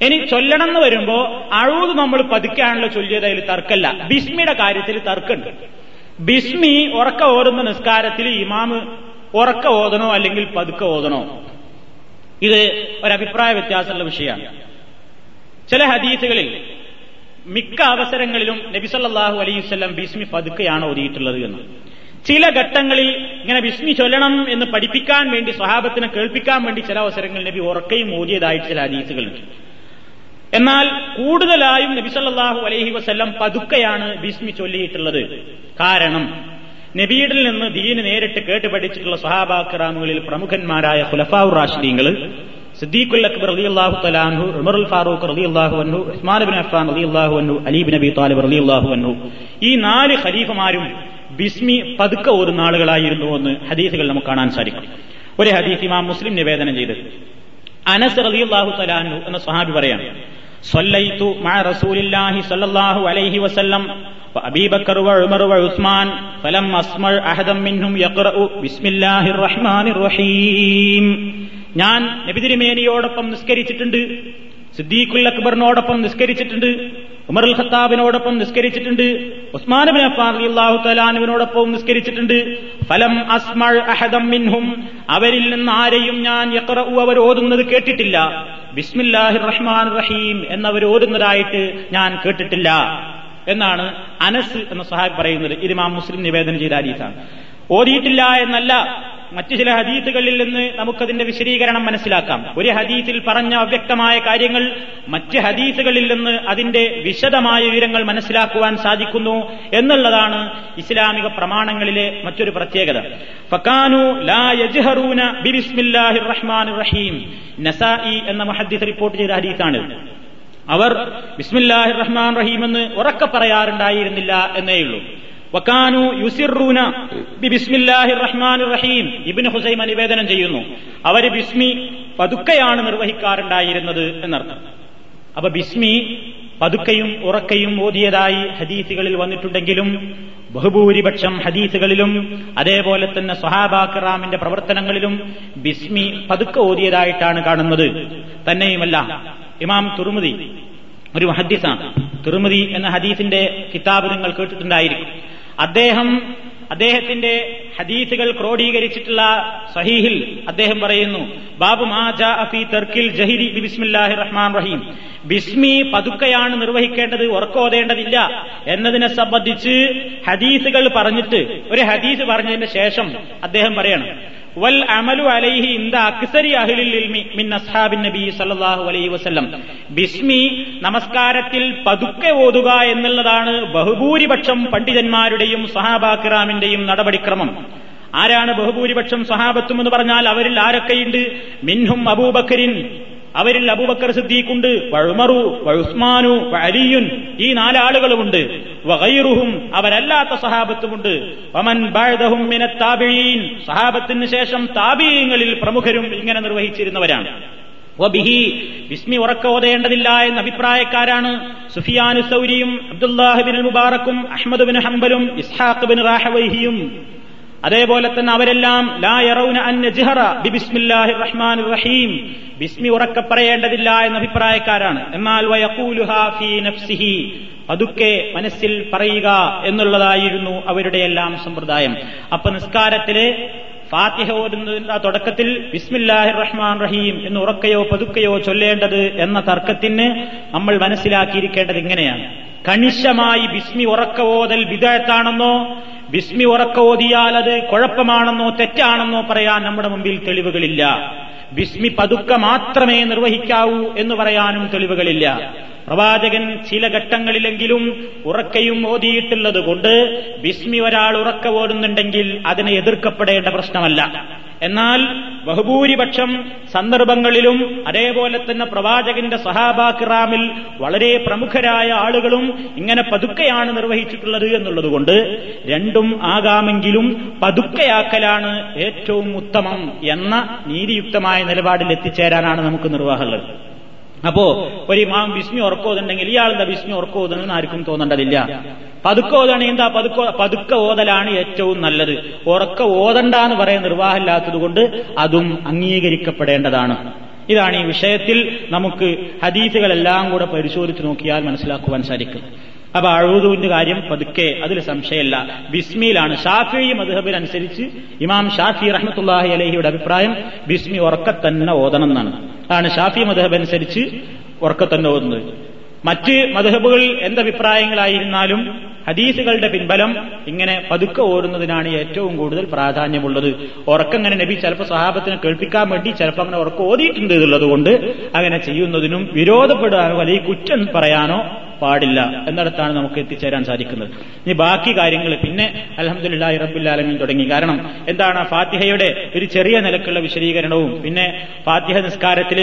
ഇനി ചൊല്ലണം എന്ന് വരുമ്പോ അഴുത് നമ്മൾ പതുക്കാണല്ലോ ചൊല്ലിയത് അതിൽ തർക്കല്ല ബിസ്മിയുടെ കാര്യത്തിൽ തർക്കമുണ്ട്. ബിസ്മി ഉറക്ക ഓതുന്ന നിസ്കാരത്തിൽ ഇമാമ് ഉറക്ക ഓതണോ അല്ലെങ്കിൽ പതുക്കെ ഓതണോ? ഇത് ഒരഭിപ്രായ വ്യത്യാസമുള്ള വിഷയമാണ്. ചില ഹദീസുകളിൽ മിക്ക അവസരങ്ങളിലും നബിസല്ലാഹു അലൈവല്ലം ബിസ്മി പതുക്കെയാണ് ഓതിയിട്ടുള്ളത് എന്ന്. ചില ഘട്ടങ്ങളിൽ ഇങ്ങനെ ബിസ്മി ചൊല്ലണം എന്ന് പഠിപ്പിക്കാൻ വേണ്ടി സ്വഹാബത്തിനെ കേൾപ്പിക്കാൻ വേണ്ടി ചില അവസരങ്ങളിൽ നബി ഉറക്കയും ഓതിയതായിട്ട് ചില ഹദീസുകളുണ്ട്. എന്നാൽ കൂടുതലായും നബിസല്ലാഹു അലൈഹി വസ്ല്ലം പതുക്കെയാണ് ബിസ്മി ചൊല്ലിയിട്ടുള്ളത്. കാരണം നബീഡിൽ നിന്ന് ദീന് നേരിട്ട് കേട്ട് പഠിച്ചിട്ടുള്ള സഹാബാക്രാമുകളിൽ പ്രമുഖന്മാരായ ഖുലഫാഉർ റാഷിദീങ്ങൾ സിദ്ദീഖുൽ അക്ബർ റളിയല്ലാഹു തആലാഹു ഉമറുൽ ഫാറൂഖ് റലി അള്ളാഹു അൻഹു ഉസ്മാൻ ബിൻ അഫ്ഫാൻ റളിയല്ലാഹു അൻഹു അലി ഇബ്നു അബി താലിബ് റളിയല്ലാഹു അൻഹു. ഈ നാല് ഖലീഫമാരും ബിസ്മി പതുക്കെ ഓരുന്ന ആളുകളായിരുന്നു എന്ന് ഹദീസുകൾ നമുക്ക് കാണാൻ സാധിക്കും. ഒരു ഹദീസ് ഇമാം മുസ്ലിം നിവേദനം ചെയ്ത്. അനസ് റലി അള്ളാഹു തലാഹു എന്ന സ്വഹാബി പറയാണ് صليت مع رسول الله صلى الله عليه وسلم وأبي بكر وعمر وعثمان فلم أسمع أحدا منهم يقرأ بسم الله الرحمن الرحيم ഞാൻ നബിതിരുമേനിയോടൊപ്പം നിസ്കരിച്ചിട്ടുണ്ട് സിദ്ദീഖുൽ അക്ബറിനോടൊപ്പം നിസ്കരിച്ചിട്ടുണ്ട് ഉമർ അൽ ഖത്താബിനോടൊപ്പം നിസ്കരിച്ചിട്ടുണ്ട് ഉസ്മാൻ ബിൻ അഫ്ഫാൻ റളിയല്ലാഹു തആലാനുവിനോടൊപ്പം നിസ്കരിച്ചിട്ടുണ്ട് ഫലം അസ്മൾ അഹദം മിൻഹും അവരിൽ നിന്ന് ആരെയും ഞാൻ യഖറഉ അവർ ഓതുന്നത് കേട്ടിട്ടില്ല ബിസ്മില്ലാഹിർ റഹ്മാൻ റഹീം എന്നവർ ഓതുന്നതായിട്ട് ഞാൻ കേട്ടിട്ടില്ല എന്നാണ് അനസ് എന്ന സഹാബ് പറയുന്നത്. ഇമാം മുസ്ലിം നിവേദനം ചെയ്ത ഹദീസാണ്. ഓതിയിട്ടില്ല എന്നല്ല മറ്റു ചില ഹദീസുകളിൽ നിന്ന് നമുക്കതിന്റെ വിശദീകരണം മനസ്സിലാക്കാം. ഒരു ഹദീസിൽ പറഞ്ഞ അവ്യക്തമായ കാര്യങ്ങൾ മറ്റ് ഹദീസുകളിൽ നിന്ന് അതിന്റെ വിശദമായ വിവരങ്ങൾ മനസ്സിലാക്കുവാൻ സാധിക്കുന്നു എന്നുള്ളതാണ് ഇസ്ലാമിക പ്രമാണങ്ങളിലെ മറ്റൊരു പ്രത്യേകത. ഫക്കാനു ലാ യജ്ഹറൂന ബിസ്മില്ലാഹിർ റഹ്മാനിർ റഹീം. നസായി എന്ന മുഹദ്ദിസ് റിപ്പോർട്ട് ചെയ്ത ഹദീസാണ് അവർ ബിസ്മില്ലാഹിർ റഹ്മാൻ റഹീം എന്ന് ഉറക്കെ പറയാറുണ്ടായിരുന്നില്ല എന്നേയുള്ളൂ. വക്കാനു യുസിറൂന ബിസ്മില്ലാഹി റഹ്മാൻ റഹീം ഇബിന് ഹുസൈമ നിവേദനം ചെയ്യുന്നു. അവർ ബിസ്മി പതുക്കെയാണ് നിർവഹിക്കാറുണ്ടായിരുന്നത് എന്നർത്ഥം. അപ്പൊ ബിസ്മി പതുക്കയും ഉറക്കയും ഓതിയതായി ഹദീസുകളിൽ വന്നിട്ടുണ്ടെങ്കിലും ബഹുഭൂരിപക്ഷം ഹദീസുകളിലും അതേപോലെ തന്നെ സഹാബാക്കറാമിന്റെ പ്രവർത്തനങ്ങളിലും ബിസ്മി പതുക്കെ ഓതിയതായിട്ടാണ് കാണുന്നത്. തന്നെയുമല്ല ഇമാം തുറുമതി ഒരു ഹദീസാണ് തുറുമതി എന്ന ഹദീസിന്റെ കിതാബ് നിങ്ങൾ കേട്ടിട്ടുണ്ടായിരിക്കും. അദ്ദേഹം അദ്ദേഹത്തിന്റെ ഹദീസുകൾ ക്രോഡീകരിച്ചിട്ടുള്ള സഹീഹിൽ അദ്ദേഹം പറയുന്നു ബാബു മാജാ അഫി തർക്കിൽ ജഹിരി ബിസ്മില്ലാഹി റഹ്മാൻ റഹീം. ബിസ്മി പതുക്കെയാണ് നിർവഹിക്കേണ്ടത് ഉറക്കോതേണ്ടതില്ല എന്നതിനെ സംബന്ധിച്ച് ഹദീസുകൾ പറഞ്ഞിട്ട് ഒരു ഹദീസ് പറഞ്ഞതിന് ശേഷം അദ്ദേഹം പറയണം വൽ അമലു അലൈഹി ഇന്ത അക്സരി അഹ്ലിൽ മിൻ അസ്ഹാബിൻ നബി സല്ലല്ലാഹു അലൈഹി വസല്ലം. ബിസ്മി നമസ്കാരത്തിൽ പതുക്കെ ഓതുക എന്നുള്ളതാണ് ബഹുഭൂരിപക്ഷം പണ്ഡിതന്മാരുടെയും സഹാബാക്കിറാമിന്റെയും നടപടിക്രമം. ആരാണ് ബഹുഭൂരിപക്ഷം സഹാബത്തും എന്ന് പറഞ്ഞാൽ അവരിൽ ആരൊക്കെയുണ്ട്? മിൻഹും അബൂബക്കരിൻ അവരിൽ അബൂബക്കർ സിദ്ദീഖുണ്ട് വഴുമറു വഴുസ്മാനു അലിയുൻ ഈ നാലാളുകളുമുണ്ട്. വഗൈറുഹും അവരല്ലാത്ത സഹാബത്തുമുണ്ട്. വമൻ ബാഴ്ദഹും മിന താബിഈൻ. സഹാബത്തിന് ശേഷം താബിഈങ്ങളിൽ പ്രമുഖരും ഇങ്ങനെ നിർവഹിച്ചിരുന്നവരാണ്. വബിഹി ബിസ്മി ഉറക്ക ഓതേണ്ടതില്ല എന്ന അഭിപ്രായക്കാരാണ് സുഫിയാനു സൗരിയും അബ്ദുല്ലാഹിബിൻ മുബാറക്കും അഹമ്മദ് ബിൻ ഹംബലും ഇസ്ഹാഖ് ബിൻ റാഹവൈഹിയും. അതേപോലെ തന്നെ അവരെല്ലാം ലാ യറൗന അന്ന ജിഹറ ബിസ്മില്ലാഹിർ റഹ്മാനിർ റഹീം. ബിസ്മി ഉറക്കെ പറയേണ്ടതില്ല എന്ന അഭിപ്രായക്കാരാണ്. എന്നാൽ വയഖൂലുഹ ഫീ നഫ്സിഹി പതുക്കെ മനസ്സിൽ പറയുക എന്നുള്ളതായിരുന്നു അവരുടെ എല്ലാം സമ്പ്രദായം. അപ്പൊ നിസ്കാരത്തിലെ ഫാത്തിഹ ഓരുന്നതിന്റെ തുടക്കത്തിൽ ബിസ്മില്ലാഹിർ റഹ്മാൻ റഹീം എന്ന് ഉറക്കയോ പതുക്കയോ ചൊല്ലേണ്ടത് എന്ന തർക്കത്തിന് നമ്മൾ മനസ്സിലാക്കിയിരിക്കേണ്ടത് ഇങ്ങനെയാണ്. കണിശമായി ബിസ്മി ഉറക്കവോതൽ ഭിസ്മി ബിസ്മി ഉറക്ക ഓതിയാൽ അത് കുഴപ്പമാണെന്നോ തെറ്റാണെന്നോ പറയാൻ നമ്മുടെ മുമ്പിൽ തെളിവുകളില്ല. ബിസ്മി പതുക്കെ മാത്രമേ നിർവഹിക്കാവൂ എന്ന് പറയാനും തെളിവുകളില്ല. പ്രവാചകൻ ചില ഘട്ടങ്ങളിലെങ്കിലും ഉറക്കയും ഓതിയിട്ടുള്ളത് കൊണ്ട് ബിസ്മി ഒരാൾ ഉറക്ക ഓടുന്നുണ്ടെങ്കിൽ അതിനെ എതിർക്കപ്പെടേണ്ട പ്രശ്നമല്ല. എന്നാൽ ബഹുഭൂരിപക്ഷം സന്ദർഭങ്ങളിലും അതേപോലെ തന്നെ പ്രവാചകന്റെ സഹാബാക്കിറാമിൽ വളരെ പ്രമുഖരായ ആളുകളും ഇങ്ങനെ പതുക്കെയാണ് നിർവഹിച്ചിട്ടുള്ളത് എന്നുള്ളതുകൊണ്ട് രണ്ടും ആകാമെങ്കിലും പതുക്കെയാക്കലാണ് ഏറ്റവും ഉത്തമം എന്ന നീതിയുക്തമായ നിലപാടിൽ എത്തിച്ചേരാനാണ് നമുക്ക് നിർവാഹമുള്ളത്. അപ്പോ ഒരു ഇമാം വിസ്മി ഉറക്കോതുണ്ടെങ്കിൽ ഇയാളെന്താ വിസ്മി ഉറക്കോതെന്ന് ആർക്കും തോന്നേണ്ടതില്ല. പതുക്കെ ഓതാണ് എന്താ പതുക്കെ പതുക്കെ ഓതലാണ് ഏറ്റവും നല്ലത്. ഉറക്ക ഓതണ്ട എന്ന് പറയാൻ നിർവാഹമില്ലാത്തതുകൊണ്ട് അതും അംഗീകരിക്കപ്പെടേണ്ടതാണ്. ഇതാണ് ഈ വിഷയത്തിൽ നമുക്ക് ഹദീസുകളെല്ലാം കൂടെ പരിശോധിച്ച് നോക്കിയാൽ മനസ്സിലാക്കുവാൻ സാധിക്കും. അപ്പൊ അഴുതുവിന്റെ കാര്യം പതുക്കെ അതിൽ സംശയമല്ല. ബിസ്മിയിലാണ്. ഷാഫി മധുഹബിൽ അനുസരിച്ച് ഇമാം ഷാഫി റഹ്മത്തുല്ലാഹി അലഹിയുടെ അഭിപ്രായം ബിസ്മി ഉറക്ക തന്നെ ഓതണം എന്നാണ്. അതാണ് ഷാഫി മധുഹബ് അനുസരിച്ച് ഉറക്ക തന്നെ ഓതുന്നത്. മറ്റ് മധുഹബുകൾ എന്തഭിപ്രായങ്ങളായിരുന്നാലും ഹദീസുകളുടെ പിൻബലം ഇങ്ങനെ പതുക്കെ ഓരുന്നതിനാണ് ഏറ്റവും കൂടുതൽ പ്രാധാന്യമുള്ളത്. ഉറക്കങ്ങനെ നബി ചിലപ്പോൾ സഹാബത്തിനെ കേൾപ്പിക്കാൻ വേണ്ടി ചിലപ്പോൾ അങ്ങനെ ഉറക്കം ഓതിയിട്ടുണ്ട് എന്നുള്ളതുകൊണ്ട് അങ്ങനെ ചെയ്യുന്നതിനും വിരോധപ്പെടാനോ അല്ലെങ്കിൽ കുറ്റം പറയാനോ പാടില്ല. എന്നിടത്താണ് നമുക്ക് എത്തിച്ചേരാൻ സാധിക്കുന്നത്. ഇനി ബാക്കി കാര്യങ്ങൾ പിന്നെ അലഹമുല്ലാ ഇറബുല്ലാലമീൻ തുടങ്ങി. കാരണം എന്താണ് ഫാത്തിഹയുടെ ഒരു ചെറിയ നിലക്കുള്ള വിശദീകരണവും പിന്നെ ഫാത്തിഹ നിസ്കാരത്തിൽ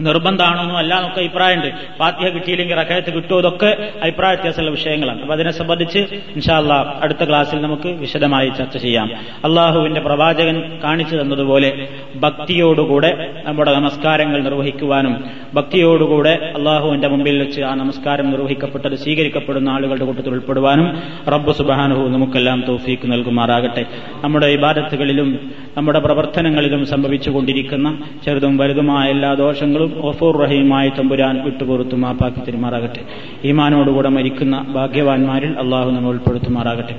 നിർബന്ധമാണോന്നും അല്ല എന്നൊക്കെ അഭിപ്രായമുണ്ട്. ഫാത്തിഹ കിട്ടിയില്ലെങ്കിൽ റക്കയത്ത് കിട്ടുമോ ഇതൊക്കെ അഭിപ്രായ വ്യത്യാസമുള്ള വിഷയങ്ങളാണ്. അപ്പൊ അതിനെ സംബന്ധിച്ച് ഇൻഷാല്ല അടുത്ത ക്ലാസ്സിൽ നമുക്ക് വിശദമായി ചർച്ച ചെയ്യാം. അള്ളാഹുവിന്റെ പ്രവാചകൻ കാണിച്ചു തന്നതുപോലെ ഭക്തിയോടുകൂടെ നമ്മുടെ നമസ്കാരങ്ങൾ നിർവഹിക്കുവാനും ഭക്തിയോടുകൂടെ അള്ളാഹുവിന്റെ മുമ്പിൽ വെച്ച് ആ നമസ്കാരം നിർവഹിക്കപ്പെട്ടത് സ്വീകരിക്കപ്പെടുന്ന ആളുകളുടെ കൂട്ടത്തിൽ ഉൾപ്പെടുവാനും റബ്ബ് സുബാനുഹു നമുക്കെല്ലാം തോഫീക്ക് നൽകുമാറാകട്ടെ. നമ്മുടെ ഇബാദത്തുകളിലും നമ്മുടെ പ്രവർത്തനങ്ങളിലും സംഭവിച്ചുകൊണ്ടിരിക്കുന്ന ചെറുതും വലുതുമായ എല്ലാ ദോഷങ്ങളും ഓഫൂർ റഹീമായി തമ്പുരാൻ വിട്ടുപുറത്തു മാപ്പാക്കി തിരുമാറാകട്ടെ ഈമാനോടുകൂടെ മരിക്കുന്ന ഭാഗ്യവാന്മാരിൽ അള്ളാഹു നമ്മെ ഉൾപ്പെടുത്തുമാറാകട്ടെ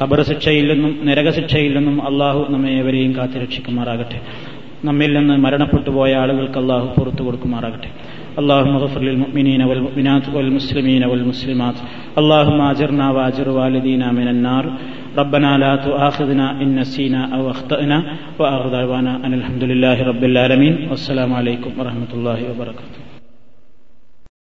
ഖബർ ശിക്ഷയിൽ നിന്നും നരകശിക്ഷയിൽ നിന്നും അള്ളാഹു നമ്മെ ഏവരെയും കാത്തുരക്ഷിക്കുമാറാകട്ടെ നമ്മിൽ നിന്ന് മരണപ്പെട്ടു പോയ ആളുകൾക്ക് അള്ളാഹു പുറത്തു കൊടുക്കുമാറാകട്ടെ اللهم اغفر للمؤمنين والمؤمنات والمسلمين والمسلمات اللهم اجرنا واجر والدينا من النار ربنا لا تؤاخذنا إن نسينا أو أخطأنا دعوانا أن الحمد لله رب العالمين والسلام عليكم ورحمة الله وبركاته.